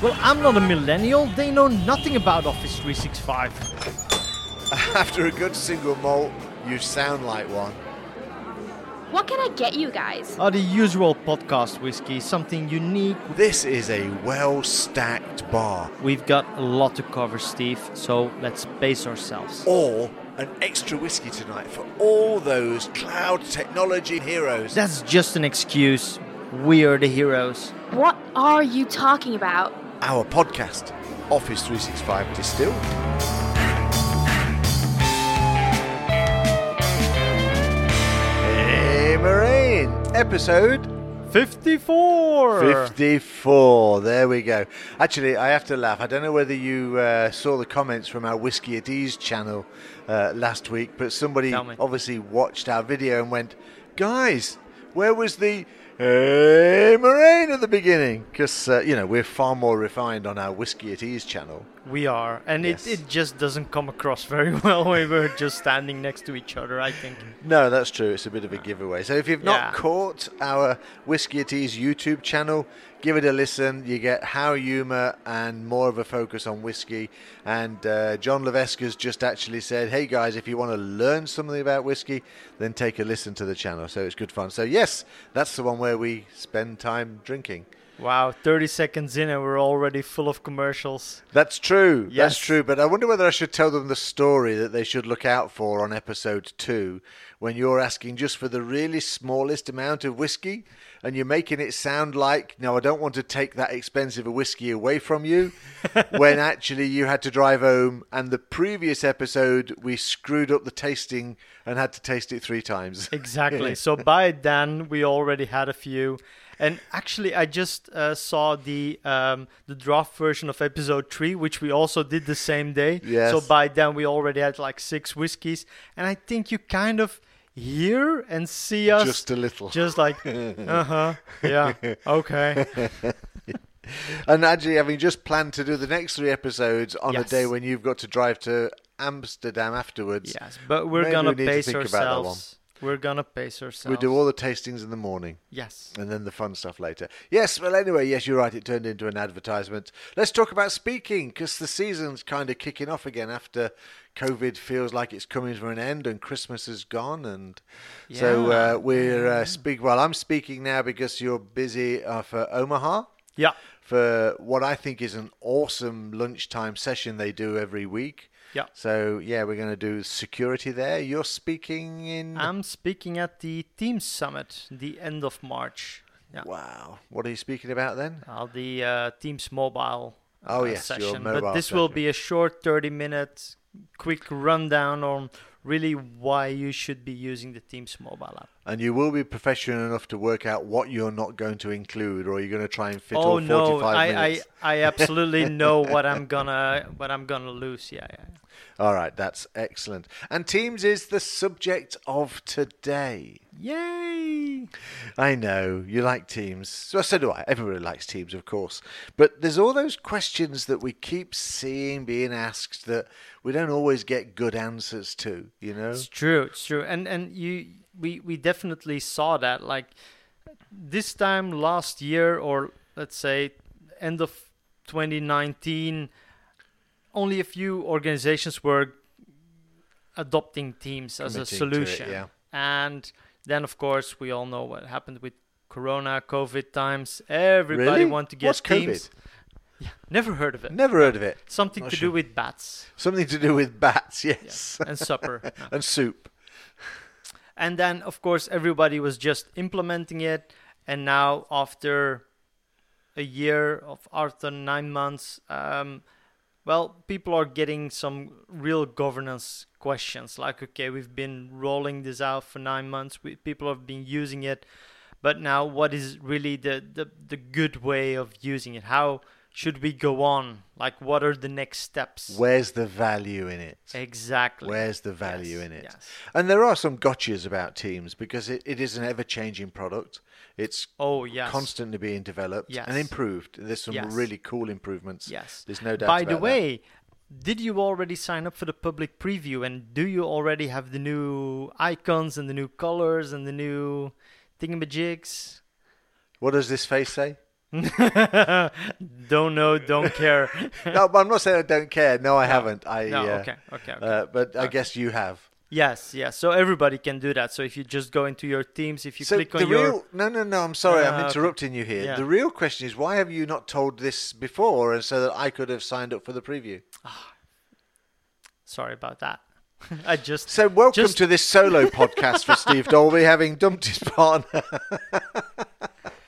Well, I'm not a millennial. They know nothing about Office 365. After a good single malt, you sound like one. What can I get you guys? Uh, the usual podcast whiskey, something unique. This is a well stacked bar. We've got a lot to cover, Steve, so let's pace ourselves. Or an extra whiskey tonight for all those cloud technology heroes. That's just an excuse. We are the heroes. What are you talking about? Our podcast, Office 365 Distilled. Hey, Marijn! Episode 54! 54. There we go. Actually, I have to laugh. I don't know whether you uh, saw the comments from our Whiskey at Ease channel uh, last week, but somebody obviously watched our video and went, guys, where was the Hey Marijn at the beginning? Because, uh, you know, we're far more refined on our Whiskey at Ease channel. We are, and Yes. it, it just doesn't come across very well when we're just standing next to each other, I think. No, that's true. It's a bit of a giveaway. So if you've not Yeah. caught our Whiskey at Ease YouTube channel, give it a listen. You get how humour and more of a focus on whiskey. And uh, John Levesque's just actually said, "Hey guys, if you want to learn something about whiskey, then take a listen to the channel." So it's good fun. So yes, that's the one where we spend time drinking. Wow, 30 seconds in and we're already full of commercials. That's true. That's true. But I wonder whether I should tell them the story that they should look out for on episode two when you're asking just for the really smallest amount of whiskey and you're making it sound like, no, I don't want to take that expensive a whiskey away from you, when actually you had to drive home. And the previous episode, we screwed up the tasting and had to taste it three times. Exactly. so by then we already had a few, and actually I just uh, saw the um, the draft version of episode three, which we also did the same day. Yes. So by then we already had like six whiskeys, and I think you kind of hear and see us Just a little. just like, uh huh, yeah, okay, And actually, having just planned to do the next three episodes on a day when you've got to drive to Amsterdam afterwards, yes. But we're gonna we pace think about that one. ourselves. We're gonna pace ourselves. we do all the tastings in the morning. Yes. and then the fun stuff later. Yes, well, anyway, yes, you're right. It turned into an advertisement. Let's talk about speaking because the season's kind of kicking off again after COVID feels like it's coming to an end and Christmas is gone. And so uh, we're uh, speak. Well, I'm speaking now because you're busy uh, for Omaha Yeah. for what I think is an awesome lunchtime session they do every week. Yeah. So yeah, we're going to do security there. You're speaking in. I'm speaking at the Teams Summit, the end of March. Yeah. wow, what are you speaking about then? Uh, the uh, Teams mobile Oh, uh, yes, your session. mobile but this will be a short 30 minute quick rundown on really why you should be using the Teams mobile app. And you will be professional enough to work out what you're not going to include, or you're going to try and fit oh all no, 45 I, I minutes. I absolutely know what I'm gonna what I'm gonna lose. Yeah, yeah. All right, that's excellent. And Teams is the subject of today. Yay! I know you like Teams. So, so do I. Everybody likes Teams, of course. But there's all those questions that we keep seeing being asked that we don't always get good answers to. You know? It's true. It's true. And and you we we definitely saw that like this time last year or let's say end of 2019 only a few organizations were adopting teams as a to it, solution. yeah. And then of course we all know what happened with corona covid times everybody Really? want to get What's teams COVID? yeah never heard of it Never heard of it. something Not to sure. do with bats Something to do with bats, yeah, yes, and supper No. and soup. And then, of course, everybody was just implementing it. And now, after a year of after nine months, um, well, people are getting some real governance questions. Like, okay, we've been rolling this out for nine months. We, people have been using it, but now, what is really the, the the good way of using it? How should we go on? Like, what are the next steps? Where's the value in it? exactly. Where's the value Yes, in it? yes. And there are some gotchas about Teams because it, it is an ever changing product. It's Oh yes. constantly being developed Yes. and improved. There's some Yes. really cool improvements. Yes. There's no doubt By the that. way, did you already sign up for the public preview and do you already have the new icons and the new colors and the new thingamajigs? What does this face say? don't know, don't care. no, but I'm not saying I don't care. No, I haven't. I no, uh, okay, okay, okay. Uh, but I guess you have. yes, yes. So everybody can do that. So if you just go into your teams, if you so click the on your real no no no I'm sorry Uh, I'm okay. interrupting you here. Yeah. The real question is why have you not told this before and so that I could have signed up for the preview. sorry about that. I just So welcome Just- to this solo podcast for Steve Dolby having dumped his partner.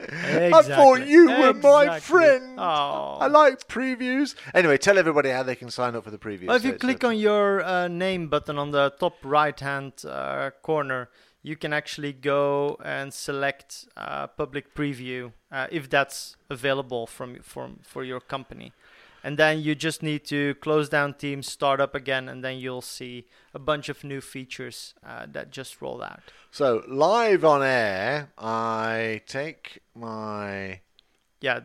I thought Exactly. you were my friend. Oh. I like previews. Anyway, tell everybody how they can sign up for the preview. Well, if you it's click on your uh, name button on the top right hand uh, corner, you can actually go and select uh, public preview uh, if that's available from, from for your company. And then you just need to close down Teams, start up again, and then you'll see a bunch of new features uh, that just rolled out. So live on air, I take my Yeah,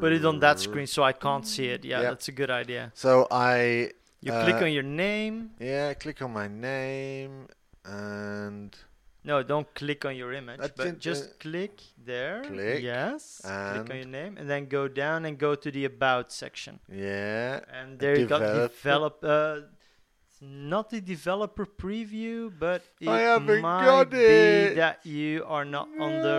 put it on that screen so I can't see it. Yeah, Yep. that's a good idea. so I You Uh, click on your name. yeah click on my name and No, don't click on your image, I but just uh, click there. click, Yes. click on your name, and then go down and go to the about section. yeah And there you got Develop-. Uh, it's not the developer preview, but it I haven't might got be it. that you are not on the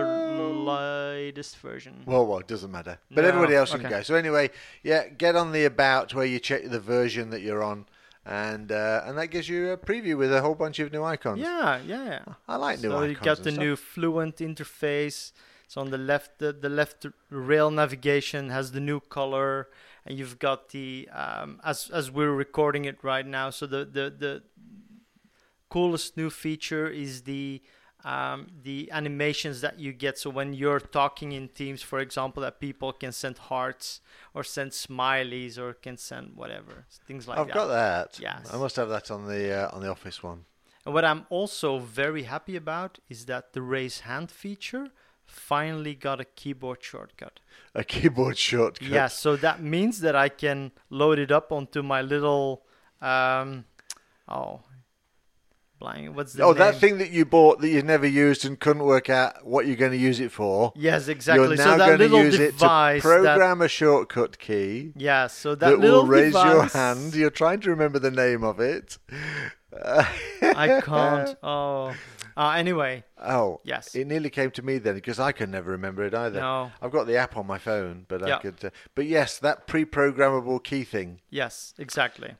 latest version. Well, well, it doesn't matter. But No, everybody else can go. So anyway, yeah, get on the about where you check the version that you're on, and uh, and that gives you a preview with a whole bunch of new icons. yeah, yeah, yeah. I like new so icons. you got the stuff. new fluent interface so on the left the, the left rail navigation has the new color and you've got the um, as as we're recording it right now so the the, the coolest new feature is the um, the animations that you get so when you're talking in teams for example that people can send hearts or send smileys or can send whatever things like that. I've got that. Yes. I must have that on the uh, on the office one. and what I'm also very happy about is that the raise hand feature finally got a keyboard shortcut. A keyboard shortcut. Yes, so that means that I can load it up onto my little um oh what's the Oh, name? that thing that you bought that you never used and couldn't work out what you're going to use it for. Yes, exactly. You're so that going to little use it to device that program a shortcut key yeah, so that, that, little will raise your hand. You're trying to remember the name of it. I can't. Oh. Uh, anyway, Oh, Yes. It nearly came to me then because I can never remember it either. No. I've got the app on my phone, but I could. Uh, but yes, that pre-programmable key thing. yes, exactly.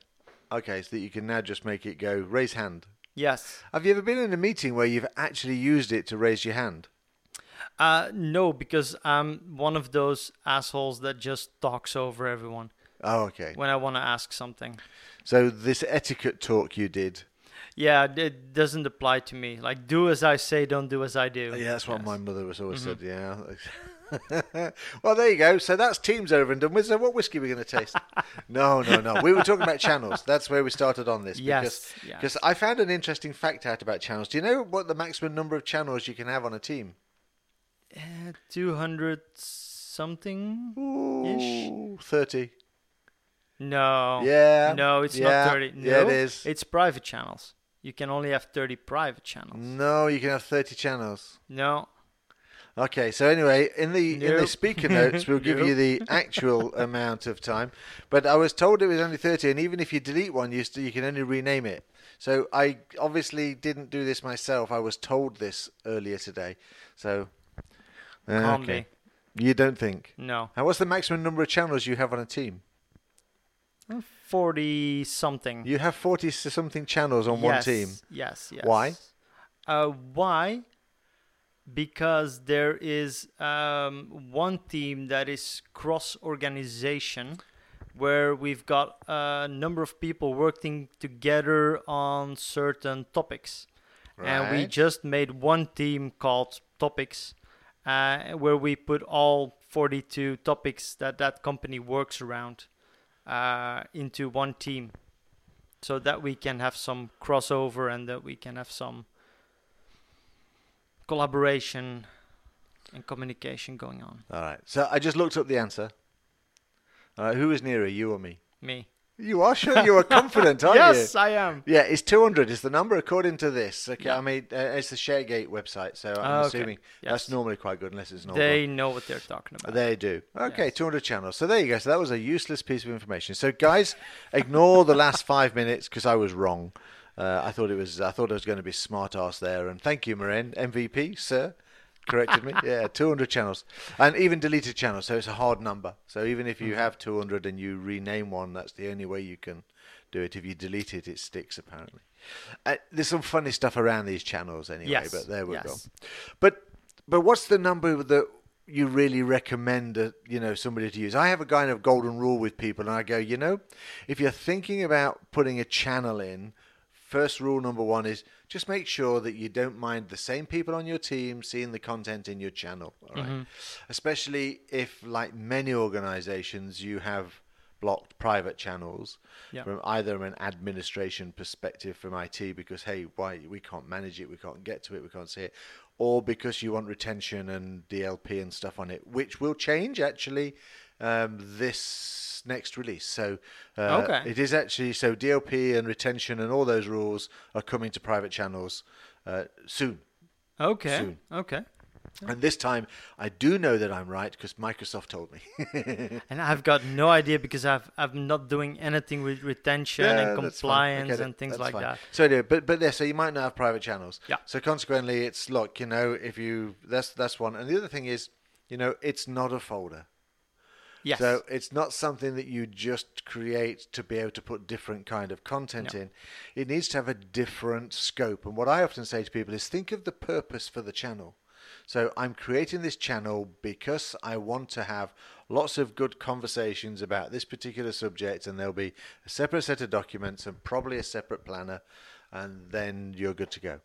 Okay, so that you can now just make it go raise hand. Yes. Have you ever been in a meeting where you've actually used it to raise your hand? Uh, no, because I'm one of those assholes that just talks over everyone Oh, okay. when I want to ask something. So this etiquette talk you did. Yeah, it doesn't apply to me. Like, do as I say, don't do as I do. Yeah, that's what Yes. my mother was always said. Mm-hmm. Yeah. well, there you go. So that's teams over and done with. So what whiskey are we going to taste? no, no, no. We were talking about channels. That's where we started on this. Yes, Because yes. I found an interesting fact out about channels. Do you know what the maximum number of channels you can have on a team? Uh, 200 something? Ooh, 30. No. Yeah. No, it's Yeah. not 30. No, Yeah, it is. It's private channels. You can only have 30 private channels. No, you can have 30 channels. No. Okay, so anyway, in the in the speaker notes, we'll give you the actual amount of time. But I was told it was only thirty, and even if you delete one, you st- you can only rename it. So I obviously didn't do this myself. I was told this earlier today. So uh, okay. you don't think? No. And what's the maximum number of channels you have on a team? 40 something. You have forty something channels on one team. Yes, yes. Why? Uh, why? Because there is um, one team that is cross organization where we've got a number of people working together on certain topics. And we just made one team called Topics, uh, where we put all 42 topics that that company works around uh, into one team so that we can have some crossover and that we can have some collaboration and communication going on. All right. So I just looked up the answer. All right, who is nearer, you or me? Me. You are sure you are confident, aren't yes, you? Yes, I am. Yeah, it's 200 is the number according to this. Okay, Yeah. I mean, uh, it's the ShareGate website, so I'm Ah, okay. assuming that's normally quite good unless it's not. They know what they're talking about. They do. Okay, Yes. 200 channels. So there you go. So that was a useless piece of information. So guys, ignore the last five minutes because I was wrong. Uh, I thought it was. I thought I was going to be smart ass there. And thank you, Marijn, MVP, sir, corrected me. Yeah, 200 channels, and even deleted channels. So it's a hard number. So even if you Mm-hmm. have 200 and you rename one, that's the only way you can do it. If you delete it, it sticks apparently. Uh, there's some funny stuff around these channels anyway. Yes, But there we yes. go. But but what's the number that you really recommend that you know somebody to use? I have a kind of golden rule with people, and I go, you know, if you're thinking about putting a channel in, first rule number one is just make sure that you don't mind the same people on your team seeing the content in your channel. All right? Especially if, like many organizations, you have blocked private channels from either an administration perspective from IT because hey why we can't manage it we can't get to it we can't see it or because you want retention and DLP and stuff on it which will change actually um, this next release so uh, Okay. it is actually so DLP and retention and all those rules are coming to private channels uh, soon Okay. Soon. Okay. and this time I do know that I'm right because Microsoft told me And I've got no idea because I've I'm not doing anything with retention and fine. I compliance it. and things That's like fine. that. So anyway, but but there, so you might not have private channels. Yeah. So consequently, it's look, you know, if you that's that's one, and the other thing is, you know, it's not a folder. Yes. So it's not something that you just create to be able to put different kind of content No. in. It needs to have a different scope. And what I often say to people is think of the purpose for the channel. So I'm creating this channel because I want to have lots of good conversations about this particular subject and there'll be a separate set of documents and probably a separate planner and then you're good to go.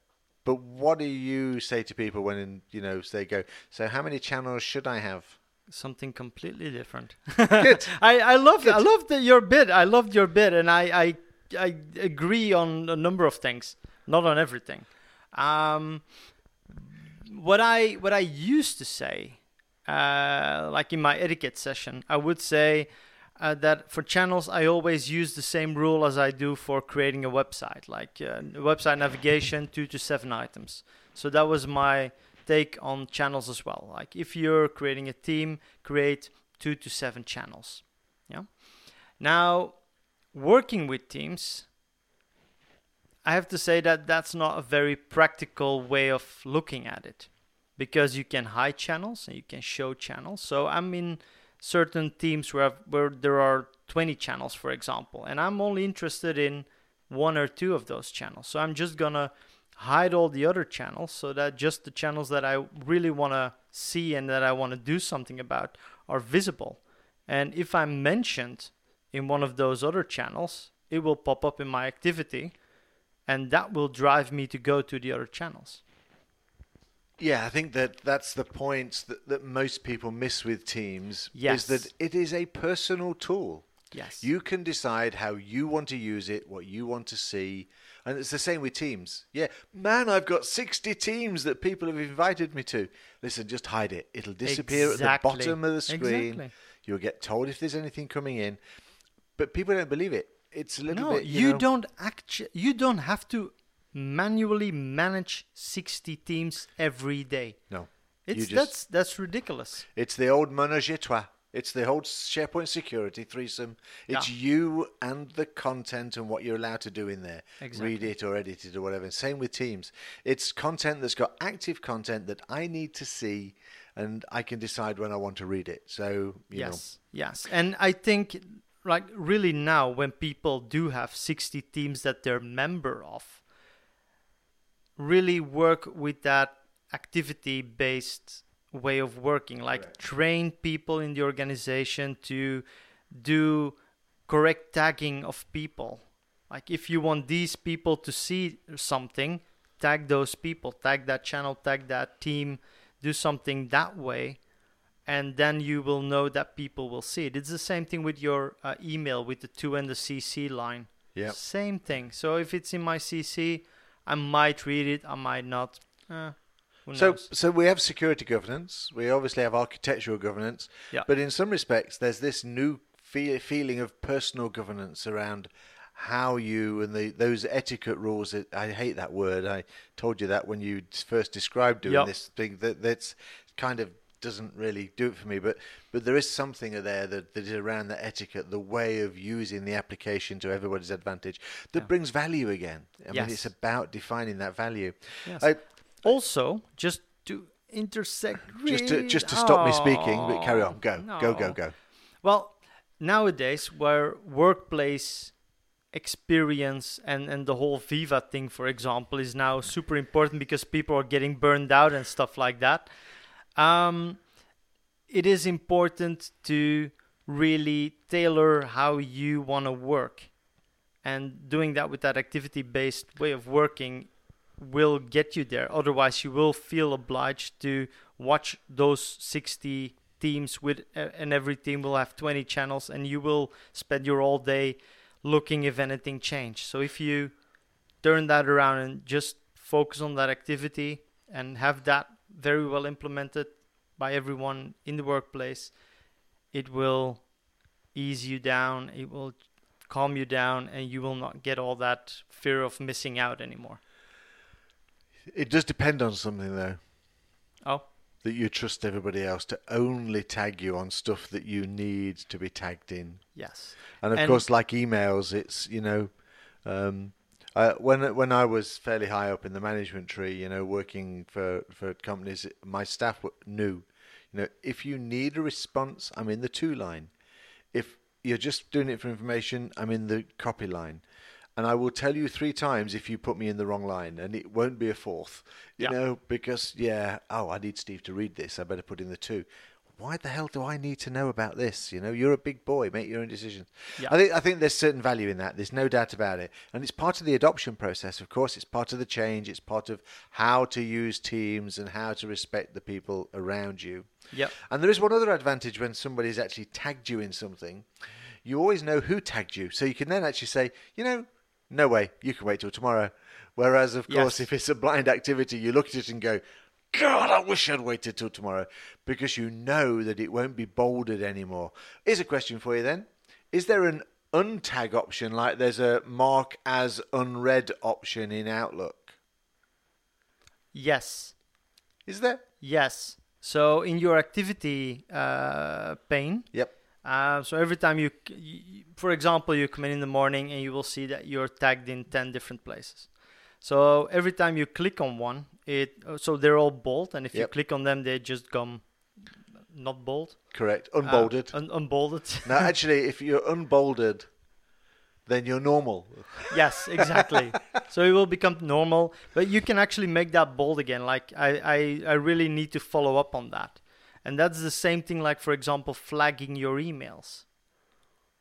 But what do you say to people when you know they go, so how many channels should I have? Something completely different. Good. I I loved I loved your bit. I loved your bit, and I I I agree on a number of things, not on everything. Um, what I what I used to say, uh, like in my etiquette session, I would say. Uh, that for channels, I always use the same rule as I do for creating a website, like uh, website navigation, two to seven items. So that was my take on channels as well. Like if you're creating a team, create two to seven channels. Yeah. Now, working with teams, I have to say that that's not a very practical way of looking at it because you can hide channels and you can show channels. So I'm in certain teams where I've, where there are 20 channels, for example, and I'm only interested in one or two of those channels. So I'm just gonna hide all the other channels so that just the channels that I really want to see and that I want to do something about are visible. And if I'm mentioned in one of those other channels, it will pop up in my activity and that will drive me to go to the other channels. Yeah, I think that that's the point that, that most people miss with Teams Yes. is that it is a personal tool. Yes. You can decide how you want to use it, what you want to see. And it's the same with Teams. Yeah, man, I've got 60 teams that people have invited me to. Listen, just hide it. It'll disappear Exactly. at the bottom of the screen. Exactly. You'll get told if there's anything coming in. But people don't believe it. It's a little no, bit. you, know- don't actu- you don't have to manually manage 60 teams every day. No. It's just, that's that's ridiculous. It's the old menage a trois. It's the whole SharePoint security threesome. It's Yeah. you and the content and what you're allowed to do in there. Exactly. Read it or edit it or whatever. And same with Teams. It's content that's got active content that I need to see and I can decide when I want to read it. So, you yes, yes, and I think like really now when people do have 60 teams that they're member of, really work with that activity based way of working like Correct. train people in the organization to do correct tagging of people. Like if you want these people to see something tag those people tag that channel tag that team do something that way and then you will know that people will see it. It's the same thing with your uh, email with the to and the cc line. Yeah same thing. So if it's in my cc i might read it i might not. Uh, who So, knows? so we have security governance. We obviously have architectural governance. Yeah. But in some respects, there's this new fe- feeling of personal governance around how you and the those etiquette rules. That, I hate that word. I told you that when you first described doing Yep. this thing. That that's kind of doesn't really do it for me. But but there is something there that, that is around the etiquette, the way of using the application to everybody's advantage, that brings value again. I mean, it's about defining that value. Yes. I, Also, just to intersect. just to just to stop me speaking, but carry on. Oh, Go go go go. Well, nowadays, where workplace experience and, and the whole Viva thing, for example, is now super important because people are getting burned out and stuff like that. Um, it is important to really tailor how you want to work. And doing that with that activity based way of working will get you there. Otherwise, you will feel obliged to watch those 60 teams with and every team will have 20 channels and you will spend your all day looking if anything changed. So if you turn that around and just focus on that activity and have that very well implemented by everyone in the workplace, it will ease you down, it will calm you down and you will not get all that fear of missing out anymore. It does depend on something though. Oh, That you trust everybody else to only tag you on stuff that you need to be tagged in. yes. And of And- course, like emails, it's you know, um, uh, when when I was fairly high up in the management tree, you know, working for for companies, my staff knew, you know, if you need a response, I'm in the two line. If you're just doing it for information, I'm in the copy line. And I will tell you three times if you put me in the wrong line, and it won't be a fourth. You Yeah. know, because yeah, oh, I need Steve to read this. I better put in the two. Why the hell do I need to know about this? You know, you're a big boy. Make your own decisions. Yeah. I think I think there's certain value in that. There's no doubt about it, and it's part of the adoption process. Of course, it's part of the change. It's part of how to use teams and how to respect the people around you. Yep. And there is one other advantage when somebody's actually tagged you in something. You always know who tagged you, so you can then actually say, you know, no way, you can wait till tomorrow. Whereas, of course, Yes. if it's a blind activity, you look at it and go, God, I wish I'd waited till tomorrow because you know that it won't be bolded anymore. Here's a question for you then. Is there an untag option like there's a mark as unread option in Outlook? Yes. Is there? Yes. So in your activity uh, pane, Yep. Uh, so every time you, c- y- for example, you come in in the morning and you will see that you're tagged in 10 different places. So every time you click on one, it uh, so they're all bold, and if you click on them, they just come not bold, Correct. uh, Unbolded. un- unbolded. now, actually, if you're unbolded, then you're normal. yes, exactly. so it will become normal, but you can actually make that bold again. Like I, I, I really need to follow up on that, and that's the same thing. Like for example, flagging your emails.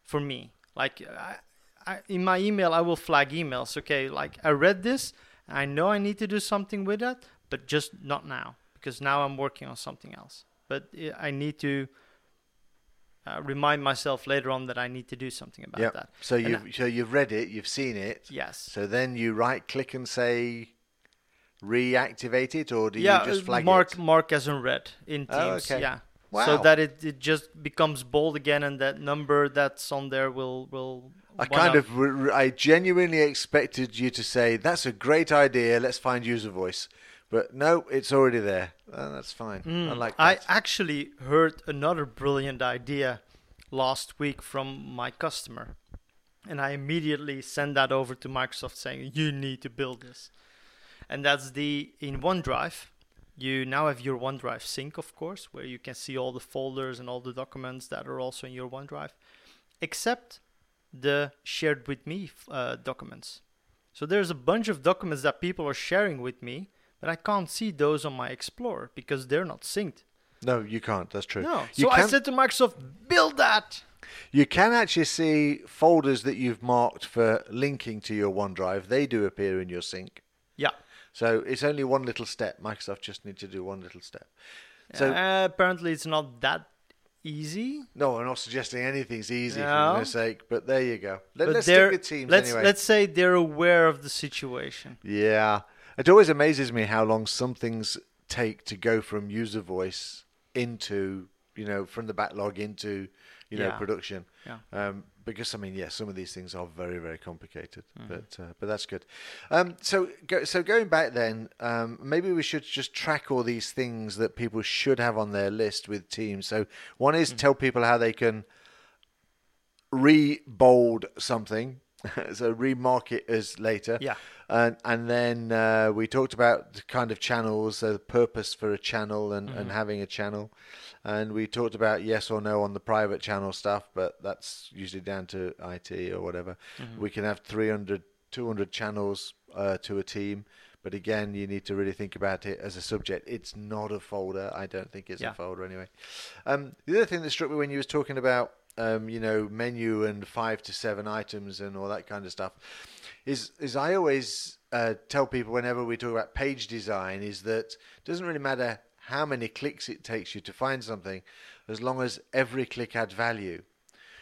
For me, like I, I, in my email, I will flag emails. Okay, like I read this, I know I need to do something with that, but just not now because now I'm working on something else. But I need to. Uh, remind myself later on that I need to do something about Yep. that. So you've so you've read it, you've seen it. Yes. So then you right click and say reactivate it, or do yeah, you just uh, flag mark it? mark as in red in Teams. Oh, okay. Yeah. Wow. So that it, it just becomes bold again, and that number that's on there will will. I kind up. of, re- I genuinely expected you to say that's a great idea. Let's find user voice, but no, it's already there. Uh, that's fine. I Mm, like I actually heard another brilliant idea last week from my customer, and I immediately sent that over to Microsoft saying you need to build this, and that's the in OneDrive. You now have your OneDrive sync, of course, where you can see all the folders and all the documents that are also in your OneDrive, except the shared with me uh, documents. So there's a bunch of documents that people are sharing with me, but I can't see those on my Explorer because they're not synced. no, you can't. That's true. No. you So I said to Microsoft, build that. you can actually see folders that you've marked for linking to your OneDrive. They do appear in your sync. Yeah. So it's only one little step. Microsoft just need to do one little step. So uh, apparently it's not that easy. no, I'm not suggesting anything's easy for No. goodness sake, but there you go. Let, us stick with Teams let's anyway. let's say they're aware of the situation. Yeah. It always amazes me how long some things take to go from user voice into, you know, from the backlog into, you know, Yeah. production. Yeah. Um, because I mean, yeah, some of these things are very, very complicated, Mm-hmm. but uh, but that's good. Um, so go, so going back then, um, maybe we should just track all these things that people should have on their list with teams. So one Mm-hmm. is tell people how they can re-bold something, so remark it as later. Yeah. And and then uh, we talked about the kind of channels, the purpose for a channel, and, Mm-hmm. and having a channel. And we talked about yes or no on the private channel stuff, but that's usually down to IT or whatever. Mm-hmm. We can have 300, 200 channels uh, to a team. But again, you need to really think about it as a subject. It's not a folder. I don't think it's Yeah. a folder anyway. Um, the other thing that struck me when you was talking about, um, you know, menu and five to seven items and all that kind of stuff, is is I always uh, tell people whenever we talk about page design is that it doesn't really matter how many clicks it takes you to find something, as long as every click adds value.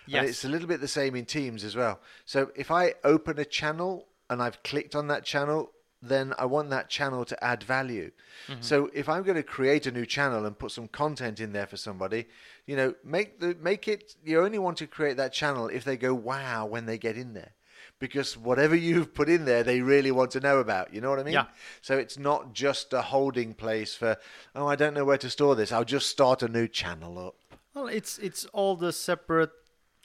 Yes. And it's a little bit the same in Teams as well. So if I open a channel and I've clicked on that channel, then I want that channel to add value. Mm-hmm. So if I'm going to create a new channel and put some content in there for somebody, you know, make the make it you only want to create that channel if they go wow when they get in there. Because whatever you've put in there, they really want to know about. You know what I mean? Yeah. So it's not just a holding place for, oh, I don't know where to store this. I'll just start a new channel up. Well, it's it's all the separate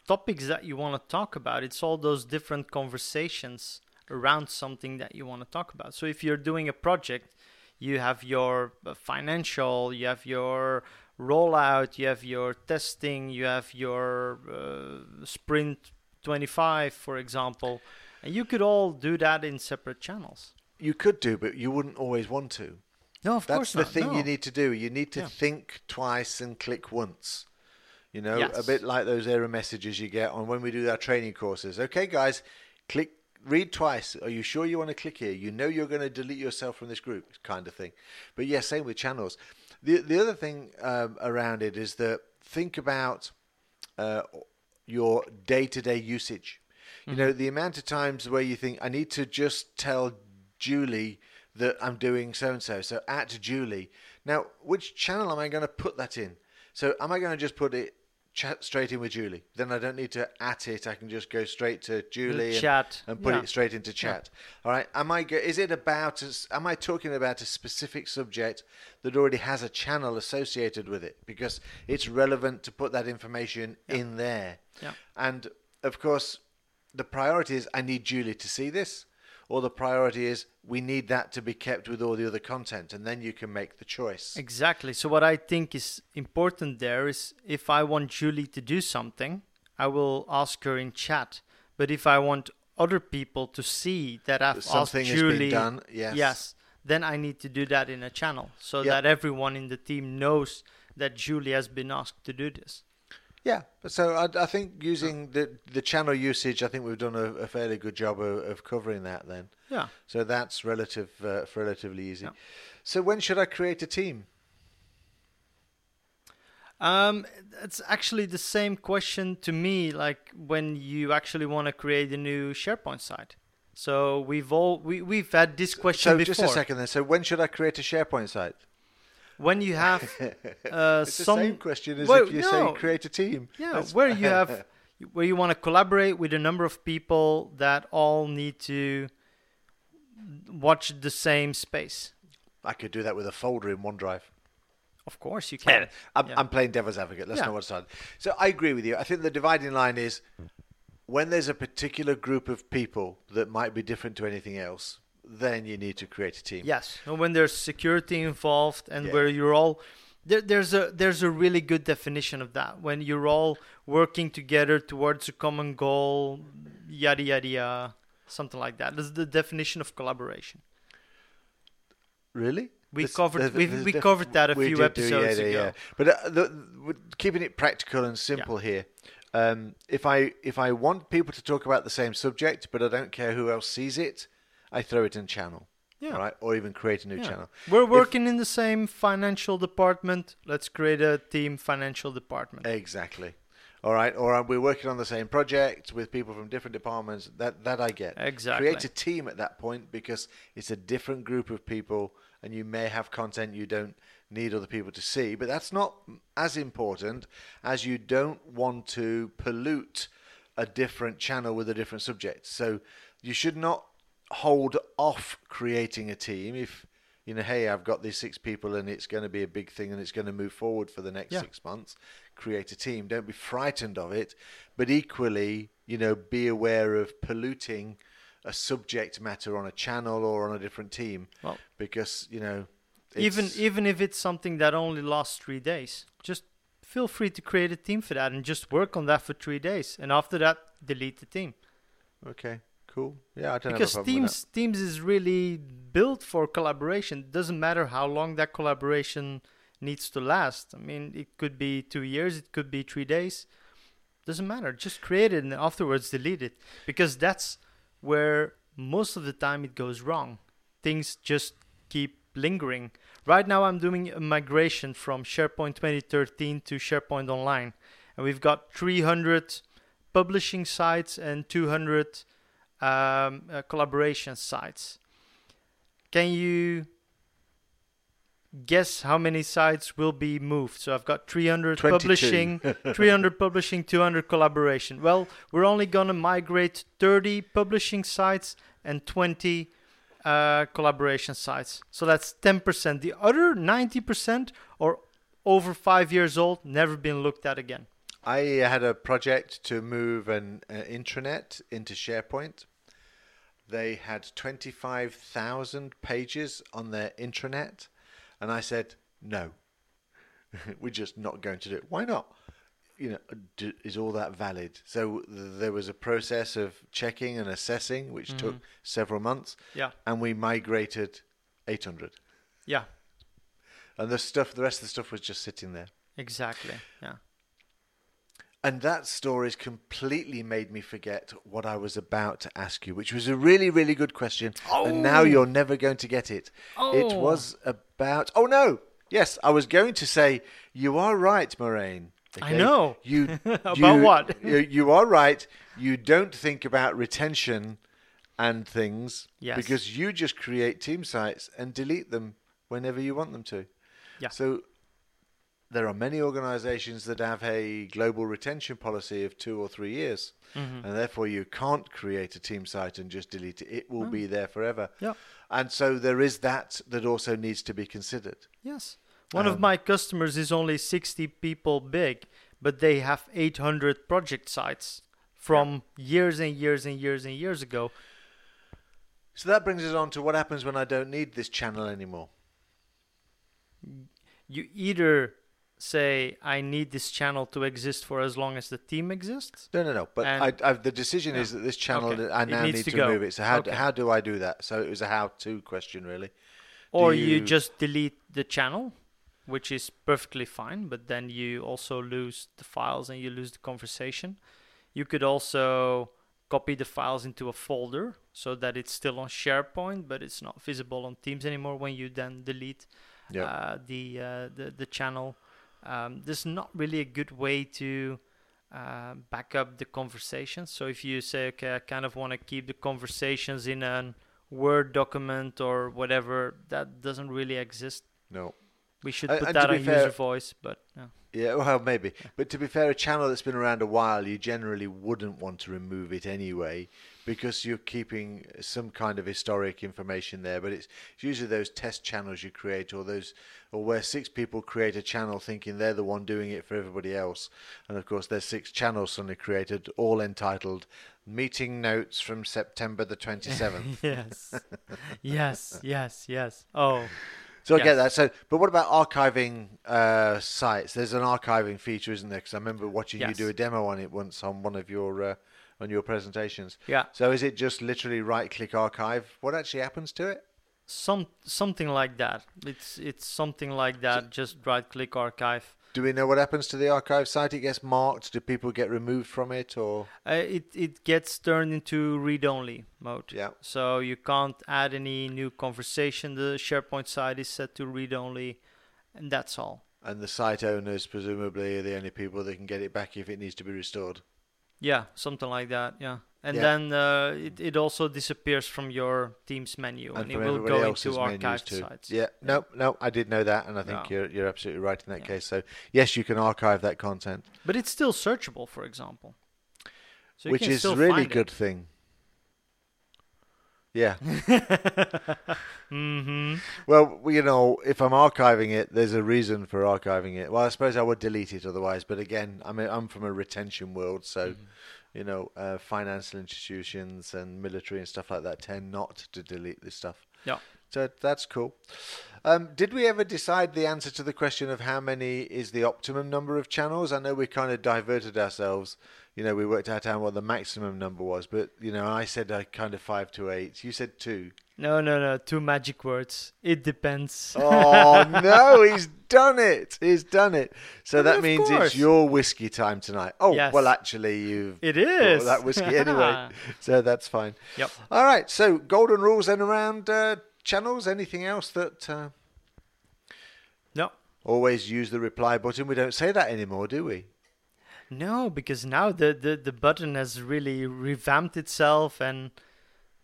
topics that you want to talk about. It's all those different conversations around something that you want to talk about. So if you're doing a project, you have your uh, financial, you have your rollout, you have your testing, you have your uh, sprint 25, for example, and you could all do that in separate channels. You could do, but you wouldn't always want to. No, of That's course not. That's the thing no. you need to do. You need to Yeah. think twice and click once. You know, a bit like those error messages you get on when we do our training courses. Okay, guys, click, read twice. Are you sure you want to click here? You know you're going to delete yourself from this group, kind of thing. But yeah, same with channels. The the other thing um, around it is that think about uh, your day to day usage. You know, mm-hmm. the amount of times where you think, I need to just tell Julie that I'm doing so and so. So at Julie. Now, which channel am I going to put that in? So am I going to just put it chat straight in with Julie? Then I don't need to at it. I can just go straight to Julie and, chat, and put yeah. it straight into chat. All right. Am I? Go- is it about? a Am I talking about a specific subject that already has a channel associated with it because it's relevant to put that information in there? Yeah. And of course, the priority is I need Julie to see this, or the priority is we need that to be kept with all the other content, and then you can make the choice. Exactly. So what I think is important there is if I want Julie to do something, I will ask her in chat. But if I want other people to see that I've Something asked has been Julie, done, yes. yes then I need to do that in a channel so Yeah. that everyone in the team knows that Julie has been asked to do this. Yeah, so I, I think using the the channel usage, I think we've done a, a fairly good job of, of covering that. Then, Yeah. so that's relative uh, relatively easy. Yeah. So when should I create a team? Um, it's actually the same question to me, like when you actually want to create a new SharePoint site. So we've all we we've had this question So before. just a second then. So when should I create a SharePoint site? When you have uh, It's the some same question as Well, if you no. say create a team. yeah, That's- where you have where you want to collaborate with a number of people that all need to watch the same space. I could do that with a folder in OneDrive. Of course, you can. I'm, Yeah. I'm playing devil's advocate. Let's Yeah. know what's on. So I agree with you. I think the dividing line is when there's a particular group of people that might be different to anything else, then you need to create a team. Yes, and when there's security involved and Yeah. where you're all there, there's a there's a really good definition of that when you're all working together towards a common goal, yada yada yada, something like that. That's the definition of collaboration. Really? We This- covered- there's- we- there's we def- covered that a few did do, episodes yeah, ago. yeah. But uh, the, keeping it practical and simple here. Um, if I if I want people to talk about the same subject, but I don't care who else sees it, I throw it in channel. Yeah. All right, or even create a new Yeah. channel. We're If- working in the same financial department. Let's create a team financial department. Exactly. All right, or uh, we're working on the same project with people from different departments. That that I get. Exactly. Create a team at that point because it's a different group of people and you may have content you don't need other people to see, but that's not as important as you don't want to pollute a different channel with a different subject. So you should not hold off creating a team if you know, hey, I've got these six people and it's going to be a big thing and it's going to move forward for the next Yeah. six months. Create a team. Don't be frightened of it, but equally, you know, be aware of polluting a subject matter on a channel or on a different team Well, because you know, even even if it's something that only lasts three days, just feel free to create a team for that and just work on that for three days, and after that, delete the team. okay, cool, yeah, I don't because have a problem with teams teams is really built for collaboration. It doesn't matter how long that collaboration needs to last. I mean it could be two years it could be three days. Doesn't matter. Just create it and afterwards delete it. Because that's where most of the time it goes wrong. Things just keep lingering. Right now i'm doing a migration from sharepoint 2013 to sharepoint online. And we've got 300 publishing sites and 200 um, uh, collaboration sites. Can you guess how many sites will be moved? So I've got 300 22. publishing, 300 publishing, 200 collaboration. Well, we're only going to migrate 30 publishing sites and 20 uh, collaboration sites. So that's 10%. The other 90% are over five years old, never been looked at again. I had a project to move an uh, intranet into SharePoint. They had 25,000 pages on their intranet, and I said, no, we're just not going to do it. Why not? You know, d- is all that valid? So th- there was a process of checking and assessing, which mm-hmm. took several months, Yeah, and we migrated 800. yeah, And the stuff, the rest of the stuff was just sitting there. exactly. Yeah. And that story's completely made me forget what I was about to ask you, which was a really, really good question. And now Oh. you're never going to get it. It Oh. was about. Oh, no. Yes, I was going to say, you are right, Marijn. I know. You, About you- what? you, you are right. You don't think about retention and things Yes. because you just create team sites and delete them whenever you want them to. Yeah. So there are many organizations that have a global retention policy of two or three years, Mm-hmm. and therefore you can't create a team site and just delete it. It will be there forever. Yeah. And so there is that that also needs to be considered. Yes. One of Um, my customers is only 60 people big, but they have 800 project sites from years and years and years and years ago. So that brings us on to what happens when I don't need this channel anymore. You either say, I need this channel to exist for as long as the team exists, No, no, no. But I, I, the decision is that this channel Okay. I now need to to, it. So how, Okay. how do I do that? So it was a how-to question, really. or you- you just delete the channel, which is perfectly fine, but then you also lose the files and you lose the conversation. You could also copy the files into a folder so that it's still on SharePoint, but it's not visible on Teams anymore when you then delete Yeah. uh, the, uh, the the channel. Um, there's not really a good way to uh, back up the conversations. So if you say, okay, I kind of want to keep the conversations in a Word document or whatever, that doesn't really exist. no. We should put that on fair- user voice, but yeah. Yeah, well, maybe. But to be fair, a channel that's been around a while, you generally wouldn't want to remove it anyway because you're keeping some kind of historic information there. But it's, it's usually those test channels you create, or those, or where six people create a channel thinking they're the one doing it for everybody else, and of course there's six channels suddenly created, all entitled "Meeting Notes from September the 27th." yes, yes, yes, yes. Oh, So I get that. So, but what about archiving uh, sites? There's an archiving feature, isn't there? Because I remember watching you do a demo on it once on one of your uh, on your presentations. yeah. So is it just literally right-click archive? What actually happens to it? Some something like that. It's it's something like that. Just right click archive. Do we know what happens to the archive site? It gets marked. Do people get removed from it, or Uh, it it gets turned into read only mode. Yeah. So you can't add any new conversation. The SharePoint site is set to read only, and that's all. and the site owners presumably are the only people that can get it back if it needs to be restored? Yeah, something like that. Yeah. And Yeah. then uh, it, it also disappears from your team's menu and, and it will go into archived too. sites. Yeah, no, no, I did know that, and I think Yeah. you're you're absolutely right in that Yeah. case. So yes, you can archive that content, But it's still searchable, for example. So you which is really good thing. Yeah. hmm Well, you know, if I'm archiving it, there's a reason for archiving it. Well, I suppose I would delete it otherwise. But again, I mean, I'm from a retention world, so Mm-hmm. you know, uh, financial institutions and military and stuff like that tend not to delete this stuff. Yeah. So that's cool. Um, did we ever decide the answer to the question of how many is the optimum number of channels? I know we kind of diverted ourselves. You know, we worked out how what the maximum number was, but you know, I said uh, kind of five to eight. You said two. No, no, no. Two magic words. It depends. Oh no, he's done it. He's done it. So that means course. it's your whiskey time tonight. Oh Yes. well, actually, you've It is. that whiskey anyway, so that's fine. Yep. All right. So golden rules then around uh, channels. Anything else that uh, No. always use the reply button? We don't say that anymore, do we? No, because now the, the, the button has really revamped itself and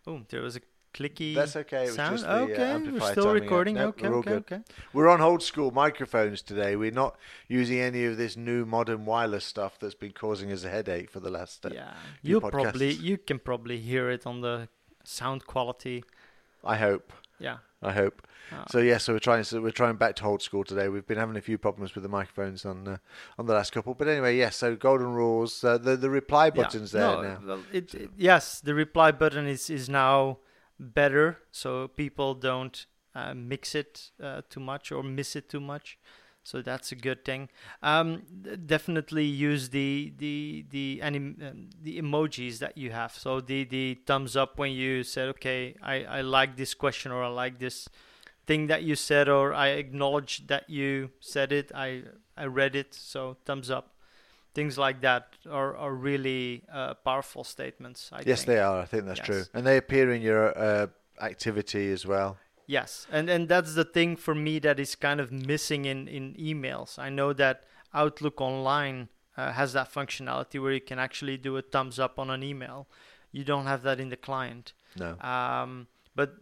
oh, there was a clicky That's okay. It sound. uh, okay, we're still recording. Nope, okay, okay, good. okay. We're on old school microphones today. We're not using any of this new modern wireless stuff that's been causing us a headache for the last. Uh, Yeah, you probably you can probably hear it on the sound quality. I hope. Yeah. I hope. Ah. So yeah, so we're trying. So we're trying back to old school today. We've been having a few problems with the microphones on uh, on the last couple, but anyway, yes. so golden rules. Uh, the the reply Yeah. buttons there No, now. it, it- yes, the reply button is is now better, so people don't uh, mix it uh, too much or miss it too much. So that's a good thing. Um, definitely use the the the anim- um, the emojis that you have. So the the thumbs up when you said, okay, I I like this question or I like this thing that you said or I acknowledge that you said it. I I read it. So thumbs up things like that are, are really uh, powerful statements. I yes, think. they are. I think that's Yes. true, and they appear in your uh, activity as well. Yes, and and that's the thing for me that is kind of missing in in emails. I know that Outlook Online uh, has that functionality where you can actually do a thumbs up on an email. You don't have that in the client. No, Um, but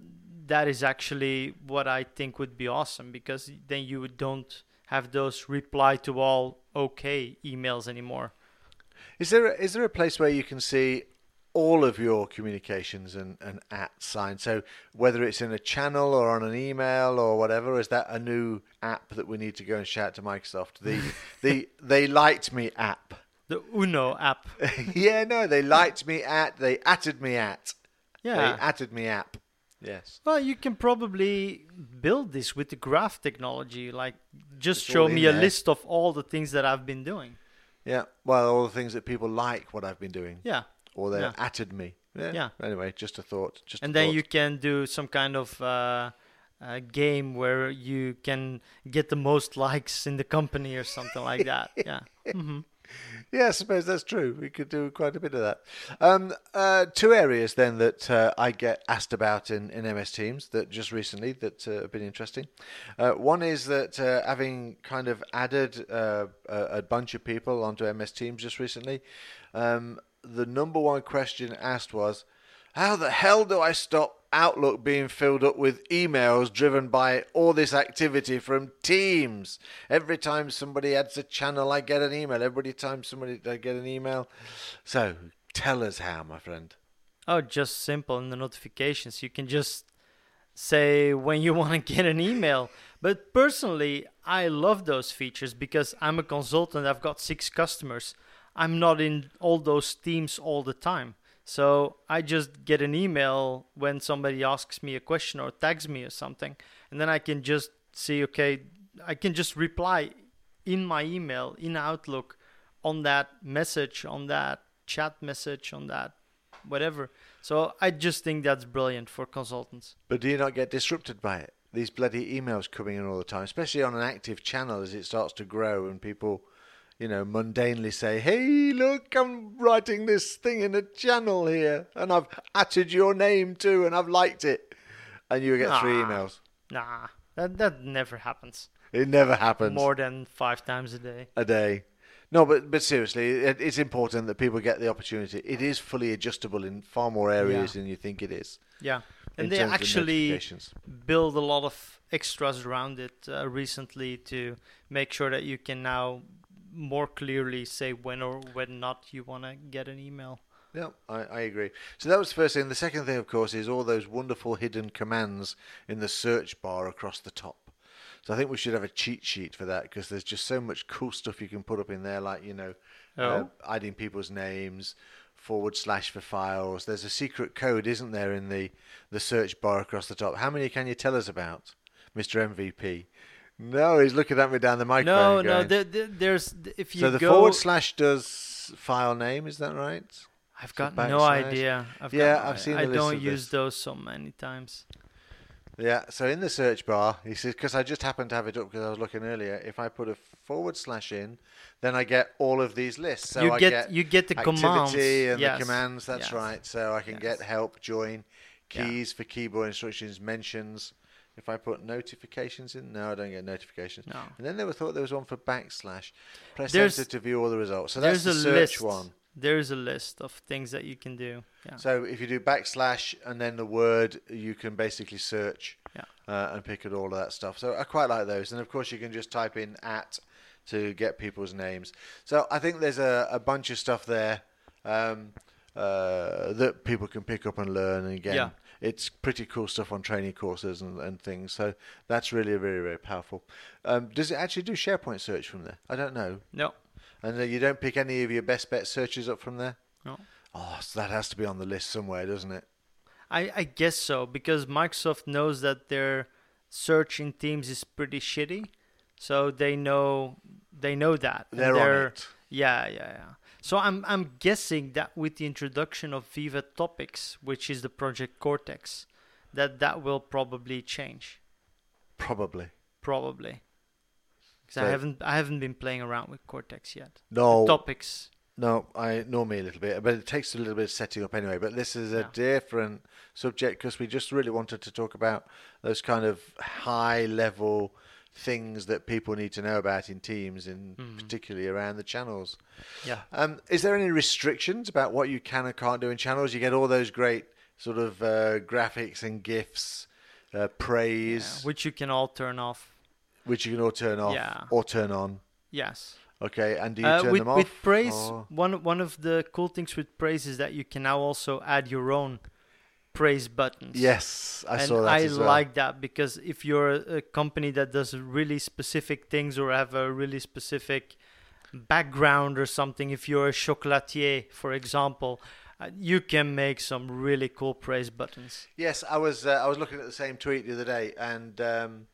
that is actually what I think would be awesome because then you don't have those reply to all okay emails anymore. is there a, is there a place where you can see all of your communications and, and at sign? So whether it's in a channel or on an email or whatever, is that a new app that we need to go and shout to Microsoft? The the they liked me app. The Uno app. yeah, no, they liked me at, they atted me at. Yeah. They atted me app. Yes. Well, you can probably build this with the graph technology. Like, just It's show me a list of all the things that I've been doing. Yeah. Well, all the things that people like what I've been doing. Yeah. Or they Yeah. me. Yeah. Yeah. Anyway, just a thought. Just And then thought. you can do some kind of uh, uh, game where you can get the most likes in the company or something like that. Yeah. hmm Yeah, I suppose that's true. We could do quite a bit of that. Um, uh, two areas then that uh, I get asked about in, in MS Teams that just recently that uh, have been interesting. Uh, one is that uh, having kind of added uh, a, a bunch of people onto MS Teams just recently, um, the number one question asked was, "How the hell do I stop Outlook being filled up with emails driven by all this activity from Teams. Every time somebody adds a channel, I get an email. Every time somebody I get an email. So tell us how, my friend. Oh, just simple in the notifications. You can just say when you want to get an email. But personally, I love those features because I'm a consultant. I've got six customers. I'm not in all those teams all the time. So I just get an email when somebody asks me a question or tags me or something. And then I can just see, okay, I can just reply in my email, in Outlook, on that message, on that chat message, on that whatever. So I just think that's brilliant for consultants. But do you not get disrupted by it? These bloody emails coming in all the time, especially on an active channel as it starts to grow and people, you know, mundanely say, hey, look, I'm writing this thing in a channel here and I've added your name too and I've liked it. And you get three Ah. emails. Nah, that that never happens. It never happens. More than five times a day. a day. No, but but seriously, it, it's important that people get the opportunity. It is fully adjustable in far more areas Yeah. than you think it is. Yeah, and they actually build a lot of extras around it uh, recently to make sure that you can now more clearly say when or when not you want to get an email. Yeah, I, I agree. So that was the first thing. The second thing, of course, is all those wonderful hidden commands in the search bar across the top. So I think we should have a cheat sheet for that because there's just so much cool stuff you can put up in there, like you know, uh, Oh. adding people's names, forward slash for files. There's a secret code, isn't there, in the the search bar across the top? How many can you tell us about, Mister MVP? No, he's looking at me down the No, microphone. no, there, there, there's if you so the go. forward slash does file name, is that right? I've so got no backslash. idea. I've Yeah, got, I've seen I the list don't use this. those so many times. Yeah, so in the search bar, he says, because I just happened to have it up because I was looking earlier, if I put a forward slash in, then I get all of these lists. So you I get, get, you get the activity commands and yes. the commands, that's yes. right. So I can Yes. get help, join, Yeah. keys for keyboard instructions, mentions. If I put notifications in, no, I don't get notifications. No. And then they were thought there was one for backslash. Press There's- enter to view all the results. So that's There's the a search list. one. There's a list of things that you can do. Yeah. So if you do backslash and then the word, you can basically search Yeah. uh, and pick at all of that stuff. So I quite like those. And of course, you can just type in at to get people's names. So I think there's a, a bunch of stuff there um, uh, that people can pick up and learn. And again, Yeah. it's pretty cool stuff on training courses and, and things. So that's really very, very powerful. Um, does it actually do SharePoint search from there? I don't know. No. And you don't pick any of your best bet searches up from there? No. Oh, so that has to be on the list somewhere, doesn't it? I, I guess so because Microsoft knows that their search in Teams is pretty shitty, so they know they know that. and They're on it. Yeah, yeah, yeah. So I'm I'm guessing that with the introduction of Viva Topics, which is the Project Cortex, that that will probably change. Probably. Probably. 'Cause So- I haven't I haven't been playing around with Cortex yet. No, Topics. no, I know me a little bit, but it takes a little bit of setting up anyway. But this is a Yeah. different subject because we just really wanted to talk about those kind of high level things that people need to know about in teams, and Mm-hmm. particularly around the channels. Yeah. Um, is there any restrictions about what you can and can't do in channels? You get all those great sort of uh, graphics and gifs, uh, yeah. praise, Which you can all turn off. which you can all turn off Yeah. or turn on. Yes. Okay, and do you Uh, turn with, them off? with praise, or- one one of the cool things with praise is that you can now also add your own praise buttons. Yes, I and saw that I as well. like that because if you're a, company that does really specific things or have a really specific background or something, if you're a chocolatier, for example, uh, you can make some really cool praise buttons. Yes, I was uh, I was looking at the same tweet the other day, and um,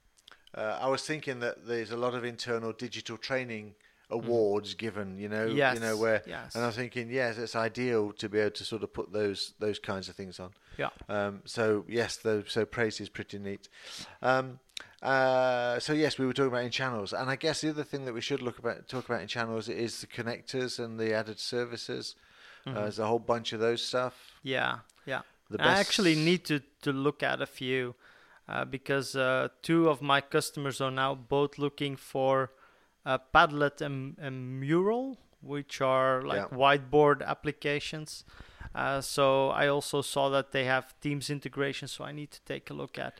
uh, I was thinking that there's a lot of internal digital training awards given. You know, Mm-hmm. Yes, you know where, yes. and I'm thinking, yes, it's ideal to be able to sort of put those those kinds of things on. Yeah. Um, so yes, the, so praise is pretty neat. Um, uh, so yes, we were talking about in channels, and I guess the other thing that we should look about talk about in channels is the connectors and the added services. Mm-hmm. Uh, there's a whole bunch of those stuff. Yeah, yeah. The I actually need to, to look at a few uh, because uh, two of my customers are now both looking for uh, Padlet and, and Mural, which are like Yeah. whiteboard applications. Uh, so I also saw that they have Teams integration, so I need to take a look at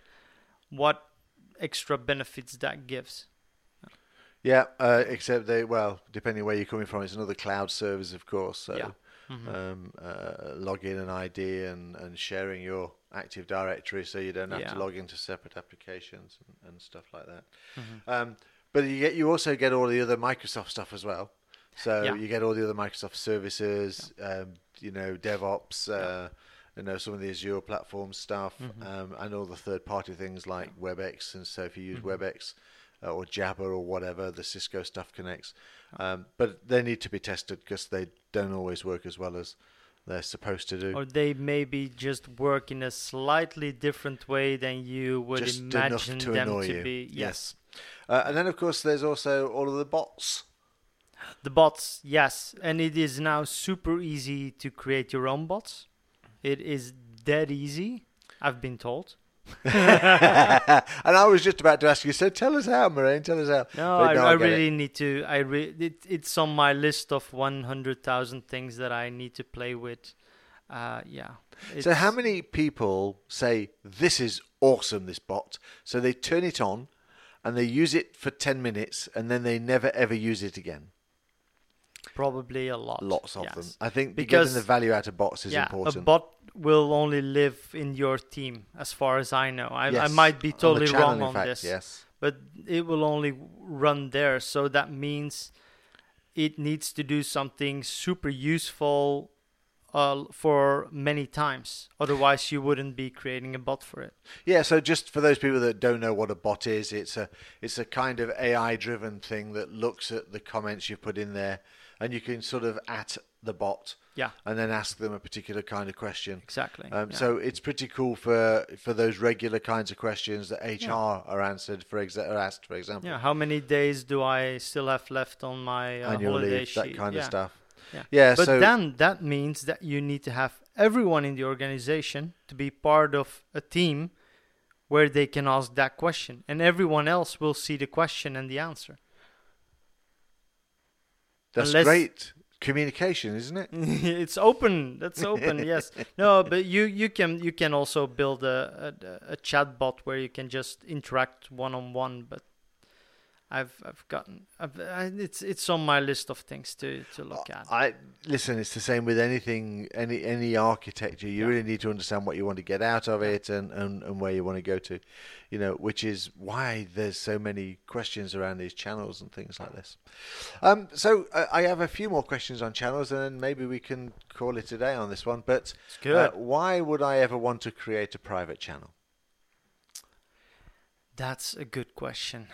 what extra benefits that gives. Yeah, uh, except they well, depending where you're coming from, it's another cloud service, of course. So Yeah. Mhm. um, uh, login and ID and, and sharing your Active Directory, so you don't have Yeah. to log into separate applications and, and stuff like that. Mhm. Um, but you get you also get all the other Microsoft stuff as well. So Yeah. you get all the other Microsoft services, um, you know, DevOps, uh, you know, some of the Azure platform stuff, Mm-hmm. um, and all the third-party things like WebEx. And so if you use Mm-hmm. WebEx uh, or Jabber or whatever, the Cisco stuff connects. Um, but they need to be tested because they don't always work as well as they're supposed to do. Or they maybe just work in a slightly different way than you would Just imagine to them to you. be. Yes. Uh, and then, of course, there's also all of the bots. The bots, yes, and it is now super easy to create your own bots. It is dead easy, I've been told. and I was just about to ask you. So tell us how, Marijn. Tell us how. No, But I, I get it. really need to. I re- it, it's on my list of 100,000 things that I need to play with. Uh, yeah. So how many people say this is awesome? This bot. So they turn it on, and they use it for ten minutes, and then they never ever use it again. Probably a lot. Lots of yes. them. I think Because- getting the value out of bots is yeah, important. a bot will only live in your team, as far as I know. I, I might be On totally channel, wrong on fact, this, Yes. but it will only run there. So that means it needs to do something super useful uh, for many times. Otherwise, you wouldn't be creating a bot for it. Yeah, so just for those people that don't know what a bot is, it's a it's a kind of AI driven thing that looks at the comments you put in there and you can sort of at the bot Yeah, and then ask them a particular kind of question. exactly. Um, yeah. So it's pretty cool for for those regular kinds of questions that HR are answered for exa- are asked, for example. yeah, how many days do I still have left on my uh, Annual leave, sheet? that kind yeah. of stuff. Yeah. Yeah, But so then that means that you need to have everyone in the organization to be part of a team where they can ask that question, and everyone else will see the question and the answer. that's unless- great communication, isn't it? it's open. That's open. yes. No, but you you can you can also build a a, a chat bot where you can just interact one on one. But I've I've gotten I've, I, it's it's on my list of things to to look at. I listen. It's the same with anything, any any architecture. You Yeah. really need to understand what you want to get out of it and, and, and where you want to go to, you know. Which is why there's so many questions around these channels and things like this. Um, so uh, I have a few more questions on channels, and then maybe we can call it a day on this one. But good. Uh, why would I ever want to create a private channel? That's a good question.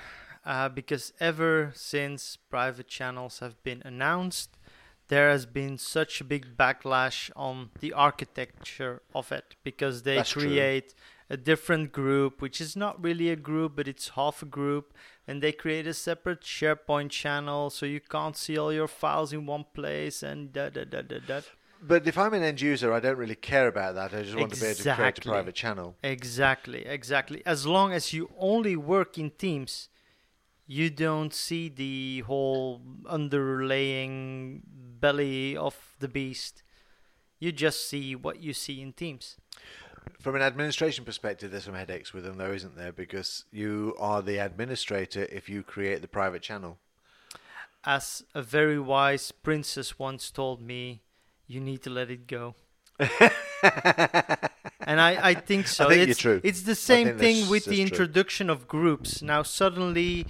Uh, because ever since private channels have been announced, there has been such a big backlash on the architecture of it because they That's true. create a different group, which is not really a group, but it's half a group, and they create a separate SharePoint channel so you can't see all your files in one place and da da da da da. But if I'm an end user, I don't really care about that. I just want to be able to create a private channel. Exactly, exactly. As long as you only work in teams, you don't see the whole underlaying belly of the beast. You just see what you see in teams. From an administration perspective, there's some headaches with them, though, isn't there? Because you are the administrator if you create the private channel. As a very wise princess once told me, you need to let it go. and I, I think so. I think you're it's, true. It's the same thing with the true. introduction of groups. Now suddenly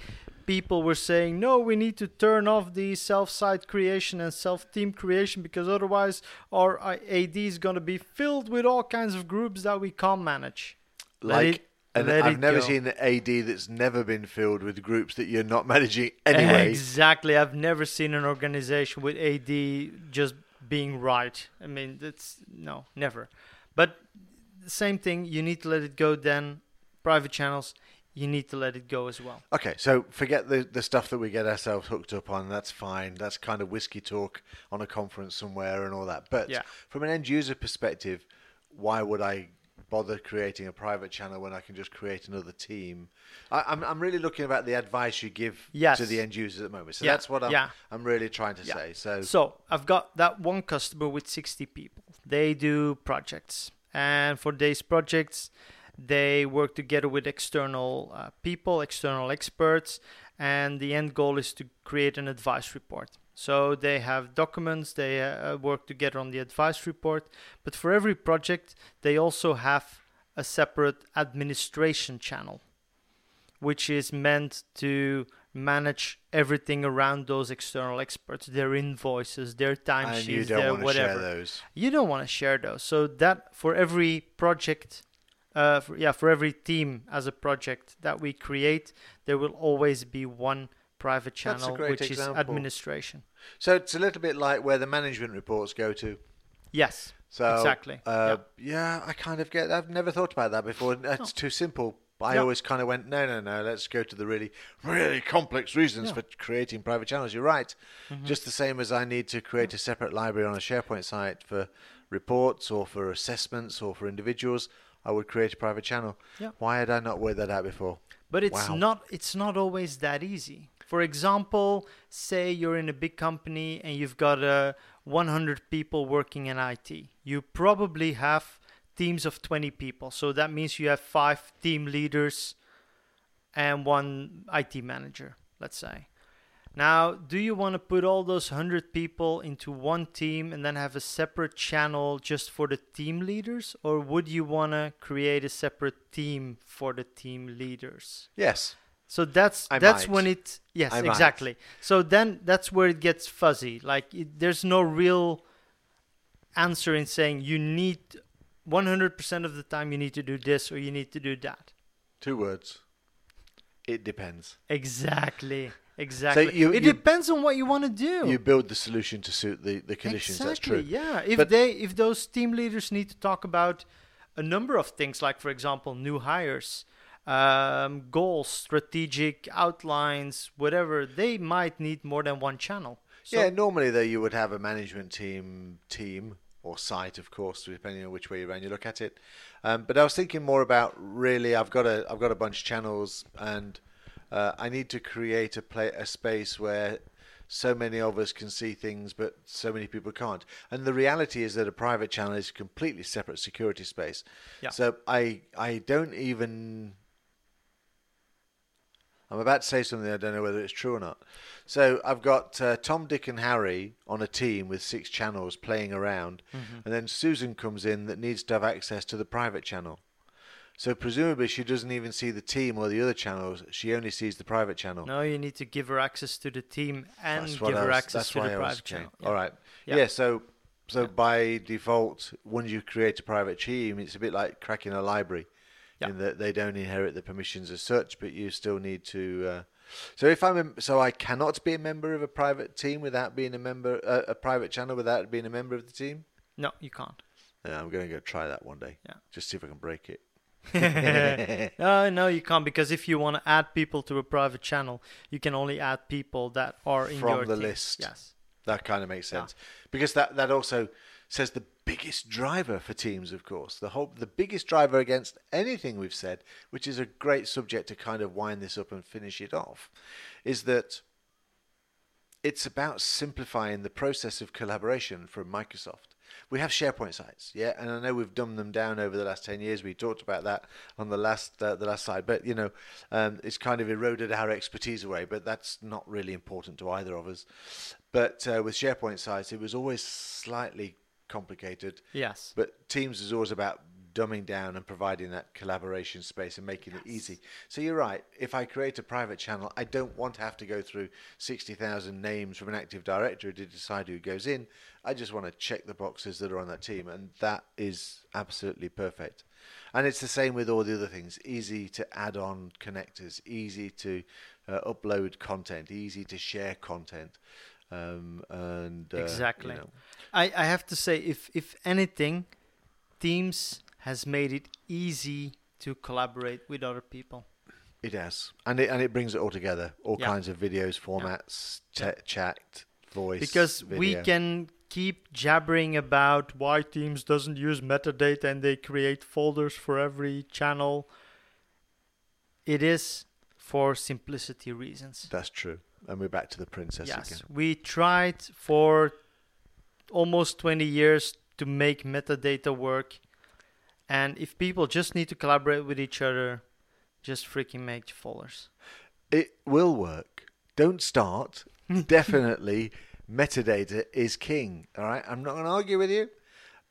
people were saying, no, we need to turn off the self-site creation and self-team creation because otherwise our AD is going to be filled with all kinds of groups that we can't manage. Like, it- and I've it never go. seen an AD that's never been filled with groups that you're not managing anyway. Exactly. I've never seen an organization with AD just being right. I mean, that's no, never. But same thing, you need to let it go then. Private channels, you need to let it go as well. Okay, so forget the, the stuff that we get ourselves hooked up on. That's fine. That's kind of whiskey talk on a conference somewhere and all that. But Yeah. from an end user perspective, why would I bother creating a private channel when I can just create another team? I, I'm, I'm really looking about the advice you give Yes. to the end users at the moment. So Yeah, that's what I'm, yeah. I'm really trying to say. So, So I've got that one customer with 60 people. They do projects, and for these projects, they work together with external uh, people, external experts, and the end goal is to create an advice report. So they have documents, they uh, work together on the advice report, but for every project, they also have a separate administration channel, which is meant to manage everything around those external experts, their invoices, their timesheets, their want to whatever. share those. You don't want to share those. So that for every project, uh, for, yeah, for every team as a project that we create, there will always be one private That's channel, which example. is administration. So it's a little bit like where the management reports go to. Yes, So exactly. Uh, yeah. I kind of get. I've never thought about that before. It's too simple. I Yeah. always kind of went, no, no, no. Let's go to the really, really complex reasons Yeah. for creating private channels. You're right. Mm-hmm. Just the same as I need to create a separate library on a SharePoint site for reports or for assessments or for individuals. I would create a private channel. Yeah. Why had I not worked that out before? But it's Wow. not it's not always that easy. For example, say you're in a big company and you've got uh, 100 people working in IT. You probably have teams of 20 people. So that means you have five team leaders and one IT manager, let's say. Now, do you want to put all those 100 people into one team and then have a separate channel just for the team leaders? Or would you want to create a separate team for the team leaders? Yes. So that's I that's might. when it yes I might. exactly. So then that's where it gets fuzzy. Like it, there's no real answer in saying you need 100% of the time you need to do this or you need to do that. Two words. It depends. Exactly. Exactly. you- it you- depends on what you want to do. You build the solution to suit the, the conditions. Exactly. That's true. Yeah. If But- they if those team leaders need to talk about a number of things, like for example, new hires, um, goals, strategic outlines, whatever, they might need more than one channel. So, yeah, normally though you would have a management team team or site, of course, depending on which way around you look at it. Um, but I was thinking more about really, I've got a I've got a bunch of channels, and uh, I need to create a play a space where so many of us can see things, but so many people can't. And the reality is that a private channel is a completely separate security space. Yeah. So I I don't even I'm about to say something I don't know whether it's true or not. So I've got uh, Tom, Dick, and Harry on a team with six channels playing around, and then Susan comes in that needs to have access to the private channel. So presumably she doesn't even see the team or the other channels; she only sees the private channel. no, you need to give her access to the team and give I her access to the I private channel. All right. Yeah. Yeah. so so Yeah. by default, when you create a private team, it's a bit like cracking a library, Yeah. in that they don't inherit the permissions as such, but you still need to. Uh, so if I'm a, so I cannot be a member of a private team without being a member uh, a private channel without being a member of the team. No, you can't. Yeah, I'm going to go try that one day. Yeah. Just see if I can break it. No, uh, no, you can't because if you want to add people to a private channel, you can only add people that are in From your the team. list. Yes. That kind of makes Yeah. sense because that that also says the biggest driver for teams, of course, the whole the biggest driver against anything we've said, which is a great subject to kind of wind this up and finish it off, is that it's about simplifying the process of collaboration from Microsoft. We have SharePoint sites, yeah, and I know we've dumbed them down over the last ten years. We talked about that on the last uh, the last slide, but you know, um, it's kind of eroded our expertise away. But that's not really important to either of us. But uh, with SharePoint sites, it was always slightly complicated. Yes. But Teams is always about dumbing down and providing that collaboration space and making it easy. So you're right. If I create a private channel, I don't want to have to go through 60,000 names from an Active Directory to decide who goes in. I just want to check the boxes that are on that team, and that is absolutely perfect. And it's the same with all the other things. Easy to add on connectors, easy to uh, upload content, easy to share content. Um, and uh, you Exactly. know, I, I have to say, if if anything, Teams has made it easy to collaborate with other people. It has, and it and it brings it all together. All Yeah. kinds of videos, formats, Yeah. cha- chat, voice. because we can keep jabbering about why Teams doesn't use metadata and they create folders for every channel. It is for simplicity reasons. That's true, and we're back to the princess yes, again. we tried for almost 20 years to make metadata work. And if people just need to collaborate with each other, just freaking make folders. It will work. Don't start. Definitely, metadata is king. All right, I'm not going to argue with you.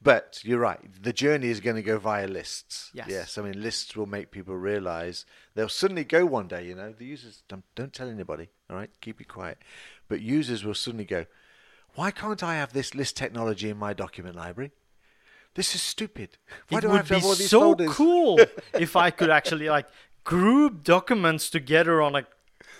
But you're right. The journey is going to go via lists. Yes. Yes. I mean, lists will make people realize they'll suddenly go one day. You know, the users don't, don't tell anybody. All right, keep it quiet. But users will suddenly go, "Why can't I have this list technology in my document library? This is stupid. Why it do I would have to have all these so folders?" cool if I could actually like group documents together on a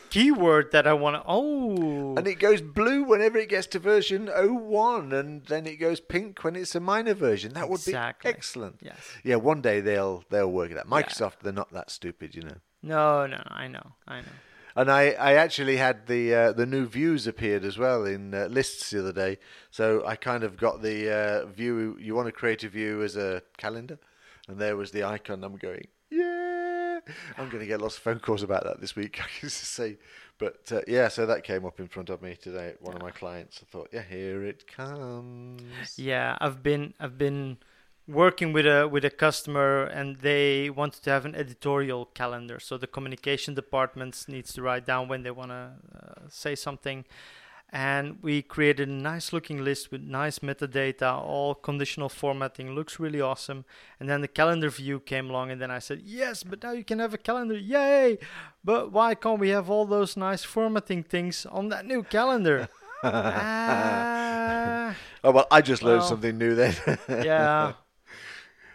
keyword that I want to. Oh, And it goes blue whenever it gets to version 01, and then it goes pink when it's a minor version. That would Exactly. be excellent. yes. Yeah, one day they'll they'll work it out. Microsoft, they're not that stupid, you know. No, no, I know, I know. And I, I actually had the uh, the new views appeared as well in uh, lists the other day. So I kind of got the uh, view. You want to create a view as a calendar, and there was the icon. I'm going, yeah. I'm going to get lots of phone calls about that this week. I can say, but uh, yeah. So that came up in front of me today. One of my clients. I thought, yeah, here it comes. Yeah, I've been I've been working with a with a customer and they wanted to have an editorial calendar. So the communication departments needs to write down when they want to uh, say something. And we created a nice looking list with nice metadata, all conditional formatting, looks really awesome. And then the calendar view came along, and then I said, Yes, but now you can have a calendar, yay! But why can't we have all those nice formatting things on that new calendar? Ah, Oh well, I just learned Well, something new then. yeah,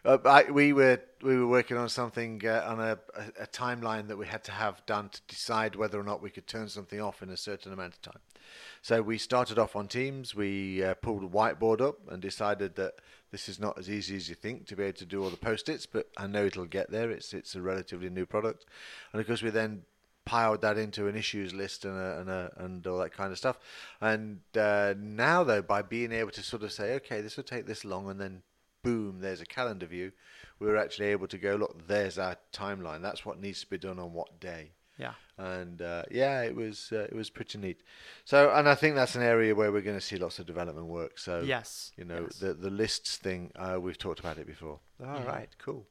Uh, I, we were we were working on something uh, on a, a, a timeline that we had to have done to decide whether or not we could turn something off in a certain amount of time. So we started off on Teams. We uh, pulled a whiteboard up and decided that this is not as easy as you think to be able to do all the post-its, but I know it'll get there. It's it's a relatively new product, and of course we then piled that into an issues list and a, and, a, and all that kind of stuff. And uh, now though, by being able to sort of say, okay, this will take this long, and then boom, there's a calendar view. We were actually able to go, look, there's our timeline. That's what needs to be done on what day. yeah. And uh, yeah, it was uh, it was pretty neat. So, and I think that's an area where we're going to see lots of development work. So, Yes, you know, yes. the the lists thing, uh, we've talked about it before. All right, Mhm. cool.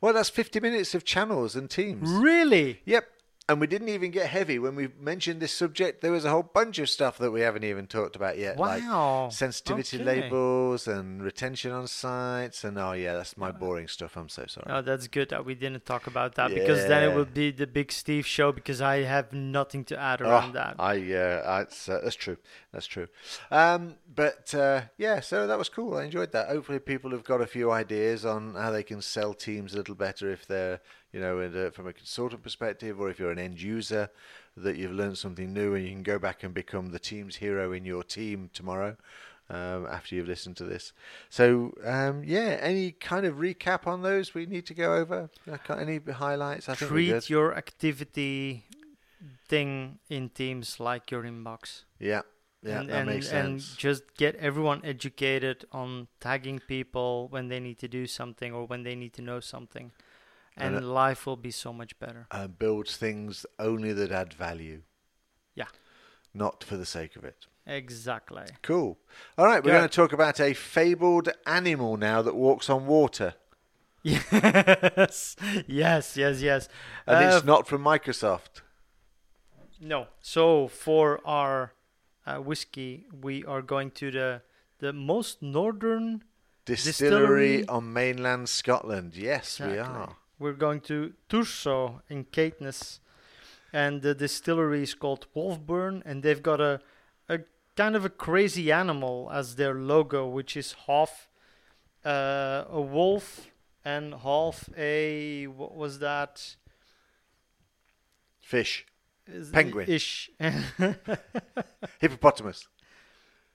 Well, that's 50 minutes of channels and teams. Really? Yep. And we didn't even get heavy when we mentioned this subject. There was a whole bunch of stuff that we haven't even talked about yet, like sensitivity Okay. labels and retention on sites. And oh yeah, that's my boring stuff. I'm so sorry. Oh, that's good that we didn't talk about that because then it would be the big Steve show because I have nothing to add Oh, around that. I uh, that's uh, that's true. That's true. Um, but uh, yeah, so that was cool. I enjoyed that. Hopefully, people have got a few ideas on how they can sell teams a little better if they're you know in a, from a consultant perspective, or if you're an end user that you've learned something new and you can go back and become the team's hero in your team tomorrow. Um, after you've listened to this, so um, yeah, any kind of recap on those we need to go over? Uh, Any highlights? I Treat your activity thing in Teams like your inbox. Yeah, yeah, and, that and, makes and just get everyone educated on tagging people when they need to do something or when they need to know something. And And life will be so much better. uh, builds things only that add value. Yeah. Not for the sake of it. Exactly. Cool. All right, we're Good. going to talk about a fabled animal now that walks on water. Yes, yes, yes, yes. And Uh, it's not from Microsoft. No. So for our uh, whiskey, we are going to the the most northern. Distillery, distillery- on mainland Scotland. Yes, we Exactly. are. We're going to Thurso in Caithness, and the distillery is called Wolfburn, and they've got a a kind of a crazy animal as their logo, which is half uh, a wolf and half a what was that? Fish. Is- Penguin. Ish. Hippopotamus.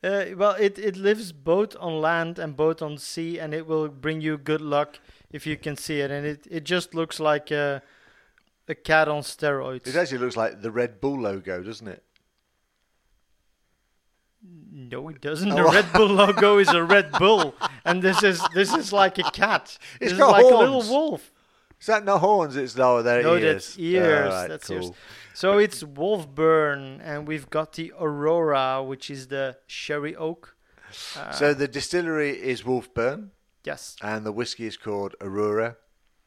Uh, well, it, it lives both on land and both on sea, and it will bring you good luck if you can see it. And it, it just looks like a, a cat on steroids. It actually looks like the Red Bull logo, doesn't it? No, it doesn't. Oh. The Red Bull logo is a Red Bull, and this is this is like a cat. It's this got like a little wolf. Is that no horns? It's no, they're No, ears. that's ears. All right, that's cool. ears. So it's Wolfburn, and we've got the Aurora, which is the sherry oak. Uh, So the distillery is Wolfburn, yes, and the whiskey is called Aurora,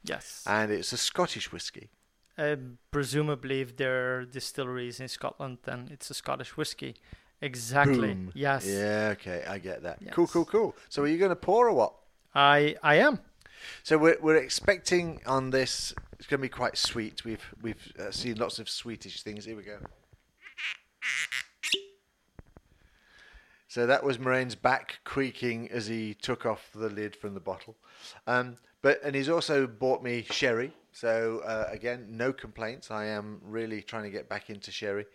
yes. and it's a Scottish whiskey. Uh, presumably, if there are distilleries in Scotland, then it's a Scottish whiskey. Exactly. Boom. Yes. Yeah, okay, I get that. Cool, cool, cool. So are you going to pour or what? I I am. So we're we're expecting on this. It's going to be quite sweet. We've we've uh, seen lots of sweetish things. Here we go. So that was Marijn's back creaking as he took off the lid from the bottle. Um, but and he's also bought me sherry. So uh, again, no complaints. I am really trying to get back into sherry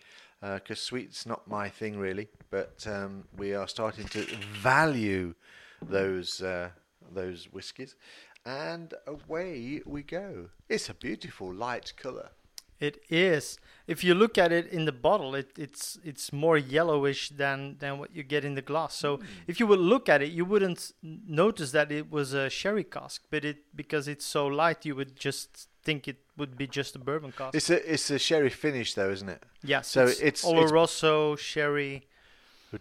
because sweet's not my thing really. But um, we are starting to value those uh, those whiskies, and away we go. It's a beautiful light colour. It is. If you look at it in the bottle, it, it's it's more yellowish than than what you get in the glass. So hmm. if you would look at it, you wouldn't notice that it was a sherry cask, but it because it's so light, you would just think it would be just a bourbon cask. It's a it's a sherry finish though, isn't it? yes, so it's, it's- it's- Oloroso sherry.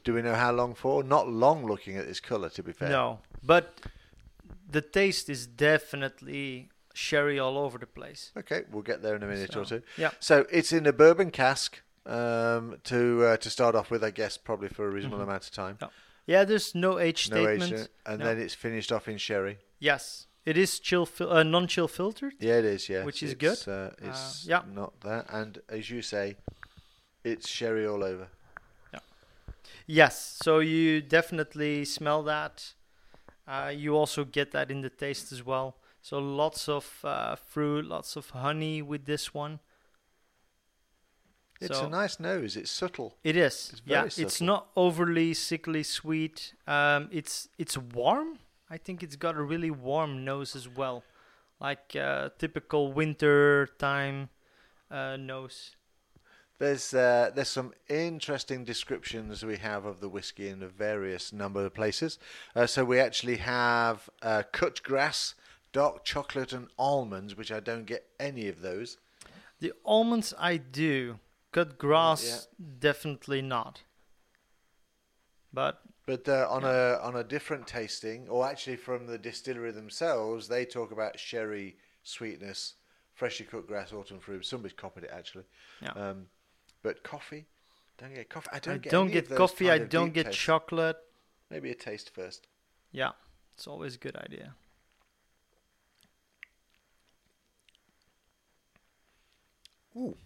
Do we know how long for? Not long looking at this colour, to be fair. No, but the taste is definitely sherry all over the place. Okay, we'll get there in a minute or two. yeah. So it's in a bourbon cask um, to uh, to start off with, I guess, probably for a reasonable Mhm. amount of time. Yeah. Yeah, there's no age No age, statement. uh, and No. then it's finished off in sherry. Yes, it is chill, fil- uh, non-chill filtered. Yeah, it is. Yeah, Which is it's, good. Uh, it's yeah. not that, and as you say, it's sherry all over. Yeah. Yes, so you definitely smell that. Uh, you also get that in the taste as well. So lots of uh, fruit, lots of honey with this one. It's So- a nice nose. It's subtle. It is. It's yeah, very it's not overly sickly sweet. Um, it's it's warm. I think it's got a really warm nose as well, like uh, typical winter time uh, nose. There's uh, there's some interesting descriptions we have of the whiskey in a various number of places. Uh, so we actually have uh, cut grass, dark chocolate, and almonds, which I don't get any of those. The almonds I do. Cut grass definitely not. But But uh, on a on a different tasting, or actually from the distillery themselves, they talk about sherry sweetness, freshly cut grass, autumn fruit. Somebody's copied it actually. yeah. Um, but coffee, don't get coffee. I don't I get. don't get coffee. I don't get chocolate. Maybe a taste first. Yeah, it's always a good idea. Ooh.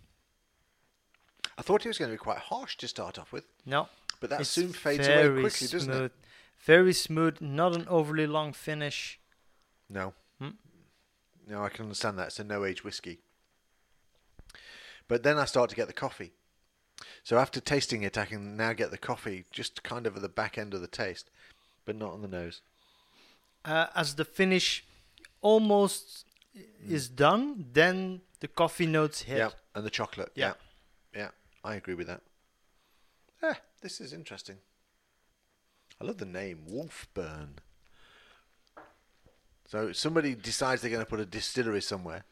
I thought it was going to be quite harsh to start off with, No, but that soon fades away quickly, doesn't smooth. it? Very smooth. Not an overly long finish. No. Hmm. No, I can understand that. It's a no age whiskey. But then I start to get the coffee. So after tasting it, I can now get the coffee just kind of at the back end of the taste, but not on the nose. Uh, as the finish almost is done, then the coffee notes hit. Yeah, and the chocolate. Yeah. yeah, yeah, I agree with that. Ah, this is interesting. I love the name Wolfburn. So somebody decides they're going to put a distillery somewhere,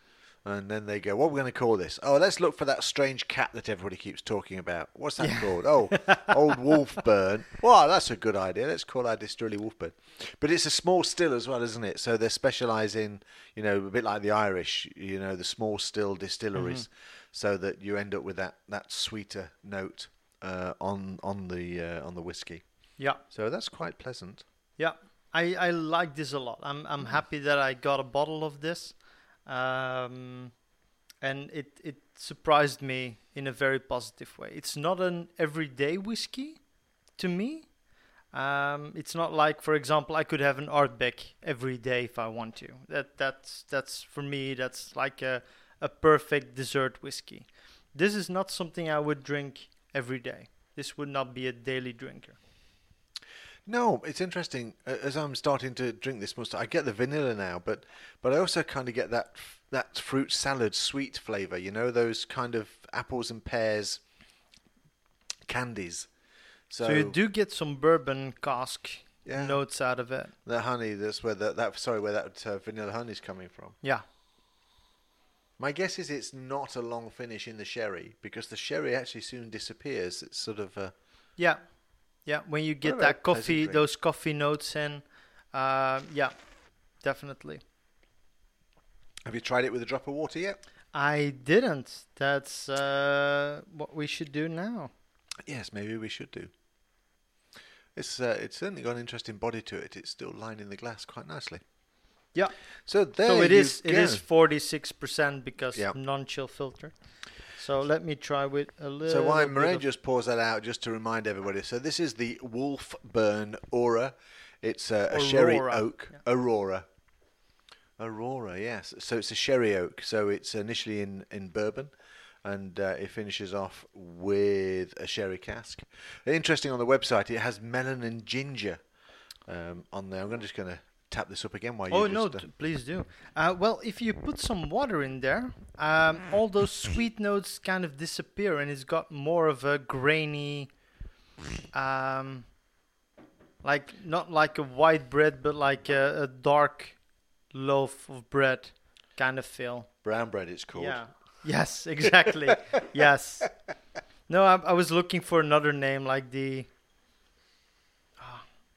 and then they go, "What are we going to call this? Oh, let's look for that strange cat that everybody keeps talking about. What's that called? Oh, old Wolfburn. Well, that's a good idea. Let's call our distillery Wolfburn. But it's a small still as well, isn't it? So they specialise in, you know, a bit like the Irish, you know, the small still distilleries, so that you end up with that that sweeter note uh, on on the uh, on the whiskey. Yeah, So that's quite pleasant. yeah. I, I like this a lot. I'm I'm happy that I got a bottle of this, um, and it it surprised me in a very positive way. It's not an everyday whiskey to me. Um, it's not like, for example, I could have an Ardbeg every day if I want to. That that's that's for me. That's like a a perfect dessert whiskey. This is not something I would drink every day. This would not be a daily drinker. No, it's interesting. As I'm starting to drink this mustard, I get the vanilla now, but but I also kind of get that that fruit salad sweet flavor. You know, those kind of apples and pears candies. So, So, you do get some bourbon cask Yeah. notes out of it. the honey. That's where that, that sorry, where that uh, vanilla is coming from. Yeah. My guess is it's not a long finish in the sherry because the sherry actually soon disappears. It's sort of a Yeah. Yeah. When you get that coffee, those coffee notes in, uh, yeah, definitely. Have you tried it with a drop of water yet? I didn't. That's uh, what we should do now. Yes, maybe we should do. It's uh, it's certainly got an interesting body to it. It's still lining the glass quite nicely. Yeah. So there so it is. It go. is forty six percent because Yeah. non-chill filter. So let me try with a little. So why of- just pours that out just to remind everybody. So this is the Wolf Burn Aura. It's a, a sherry oak. yeah. Aurora. Aurora, yes. So it's a sherry oak. So it's initially in, in bourbon and uh, it finishes off with a sherry cask. Interesting on the website, it has melon and ginger um, on there. I'm just going to tap this up again while you. Oh no, just, uh, please do. Uh, well, if you put some water in there, um, all those sweet notes kind of disappear, and it's got more of a grainy, um, like not like a white bread, but like a, a dark loaf of bread kind of feel. brown bread, it's called. Yeah. Yes, exactly. yes. No, I, I was looking for another name like the.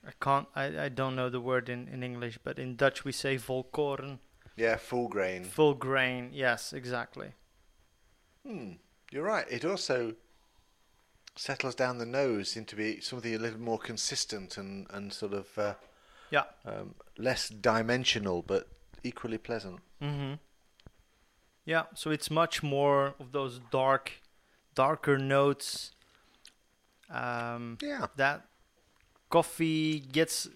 I can't. I, I don't know the word in, in English, but in Dutch we say volkoren, Yeah, full grain. full grain. Yes, exactly. Hmm, you're right. It also settles down the nose, into be something a little more consistent and, and sort of uh, Yeah. um, less dimensional, but equally pleasant. Mm-hmm. Yeah. So it's much more of those dark, darker notes. Um, Yeah. that coffee gets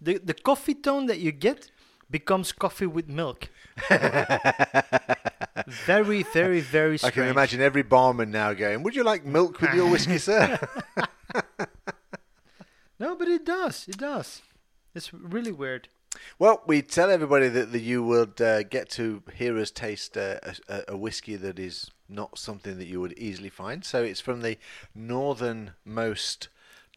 the the coffee tone that you get becomes coffee with milk. very, very, very I can imagine every barman now going, "Would you like milk with your whiskey, sir?" No, but it does. It does. It's really weird. Well, we tell everybody that, that you would uh, get to hear us taste uh, a, a whiskey that is not something that you would easily find. So it's from the northernmost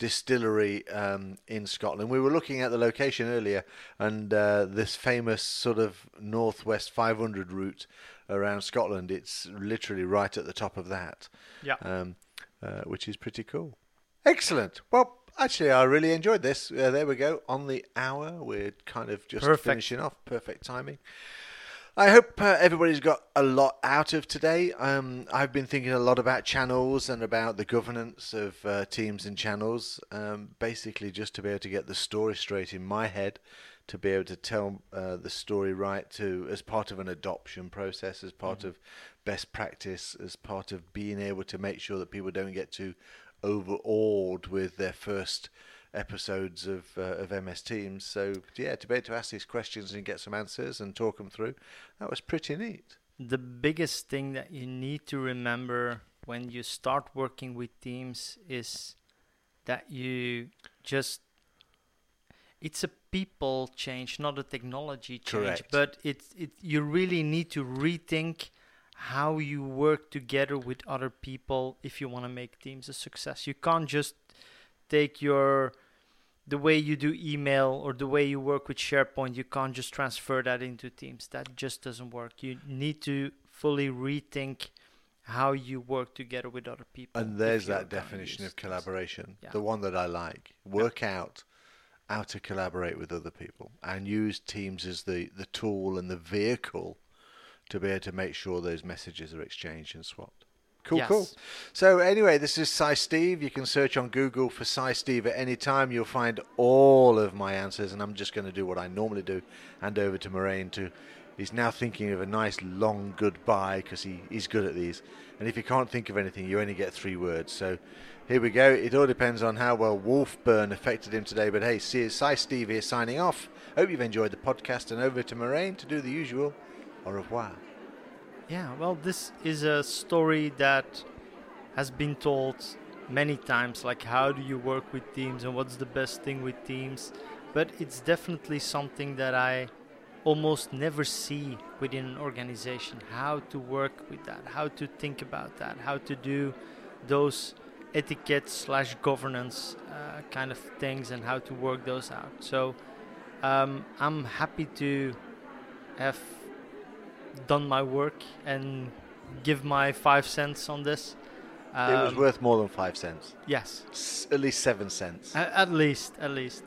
distillery um, in Scotland. We were looking at the location earlier, and uh, this famous sort of northwest 500 route around Scotland. It's literally right at the top of that, Yeah. um, uh, which is pretty cool. Excellent. Well, actually, I really enjoyed this. Uh, there we go. On the hour, we're kind of just Perfect. finishing off. Perfect timing. I hope uh, everybody's got a lot out of today. Um, I've been thinking a lot about channels and about the governance of uh, teams and channels. Um, basically, just to be able to get the story straight in my head, to be able to tell uh, the story right, to as part of an adoption process, as part of best practice, as part of being able to make sure that people don't get too overawed with their first episodes of uh, of MS Teams. So yeah, to be able to ask these questions and get some answers and talk them through, that was pretty neat. The biggest thing that you need to remember when you start working with teams is that you just it's a people change, not a technology change. Correct. But it's it you really need to rethink how you work together with other people if you want to make teams a success. You can't just take your the way you do email or the way you work with SharePoint, you can't just transfer that into Teams. That just doesn't work. You need to fully rethink how you work together with other people. And there's that definition of collaboration, Yeah. the one that I like. Work out how to collaborate with other people and use Teams as the, the tool and the vehicle to be able to make sure those messages are exchanged and swapped. Cool, cool. So anyway, this is Cy Steve. You can search on Google for Cy Steve at any time. You'll find all of my answers, and I'm just going to do what I normally do, hand over to Marijn to. He's now thinking of a nice long goodbye because he, he's good at these. And if you can't think of anything, you only get three words. So here we go. It all depends on how well Wolfburn affected him today. But hey, see, Cy Steve here signing off. Hope you've enjoyed the podcast, and over to Marijn to do the usual. Au revoir. Yeah, well, this is a story that has been told many times like, how do you work with teams and what's the best thing with teams? But it's definitely something that I almost never see within an organization how to work with that, how to think about that, how to do those etiquette slash governance uh, kind of things and how to work those out. So um, I'm happy to have done my work and give my five cents on this. it was Um, worth more than five cents. yes, S- at least seven cents. a- at least, at least.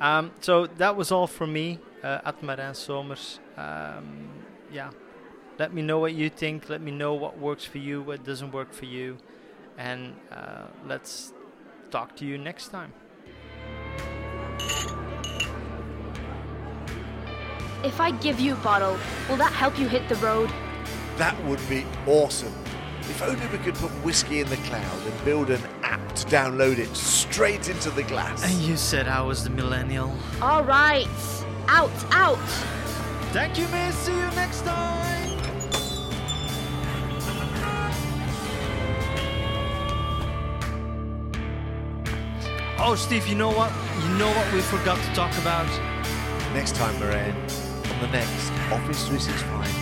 Um, so that was all from me uh, at Marijn Somers. Um, yeah, let me know what you think. Let me know what works for you, what doesn't work for you, and uh, let's talk to you next time. If I give you a bottle, will that help you hit the road? That would be awesome. If only we could put whiskey in the cloud and build an app to download it straight into the glass. And you said I was the millennial. All right. Out, out. Thank you, man. See you next time. Oh, Steve, you know what? You know what we forgot to talk about? Next time, Marijn, on the next Office 365 Distillery.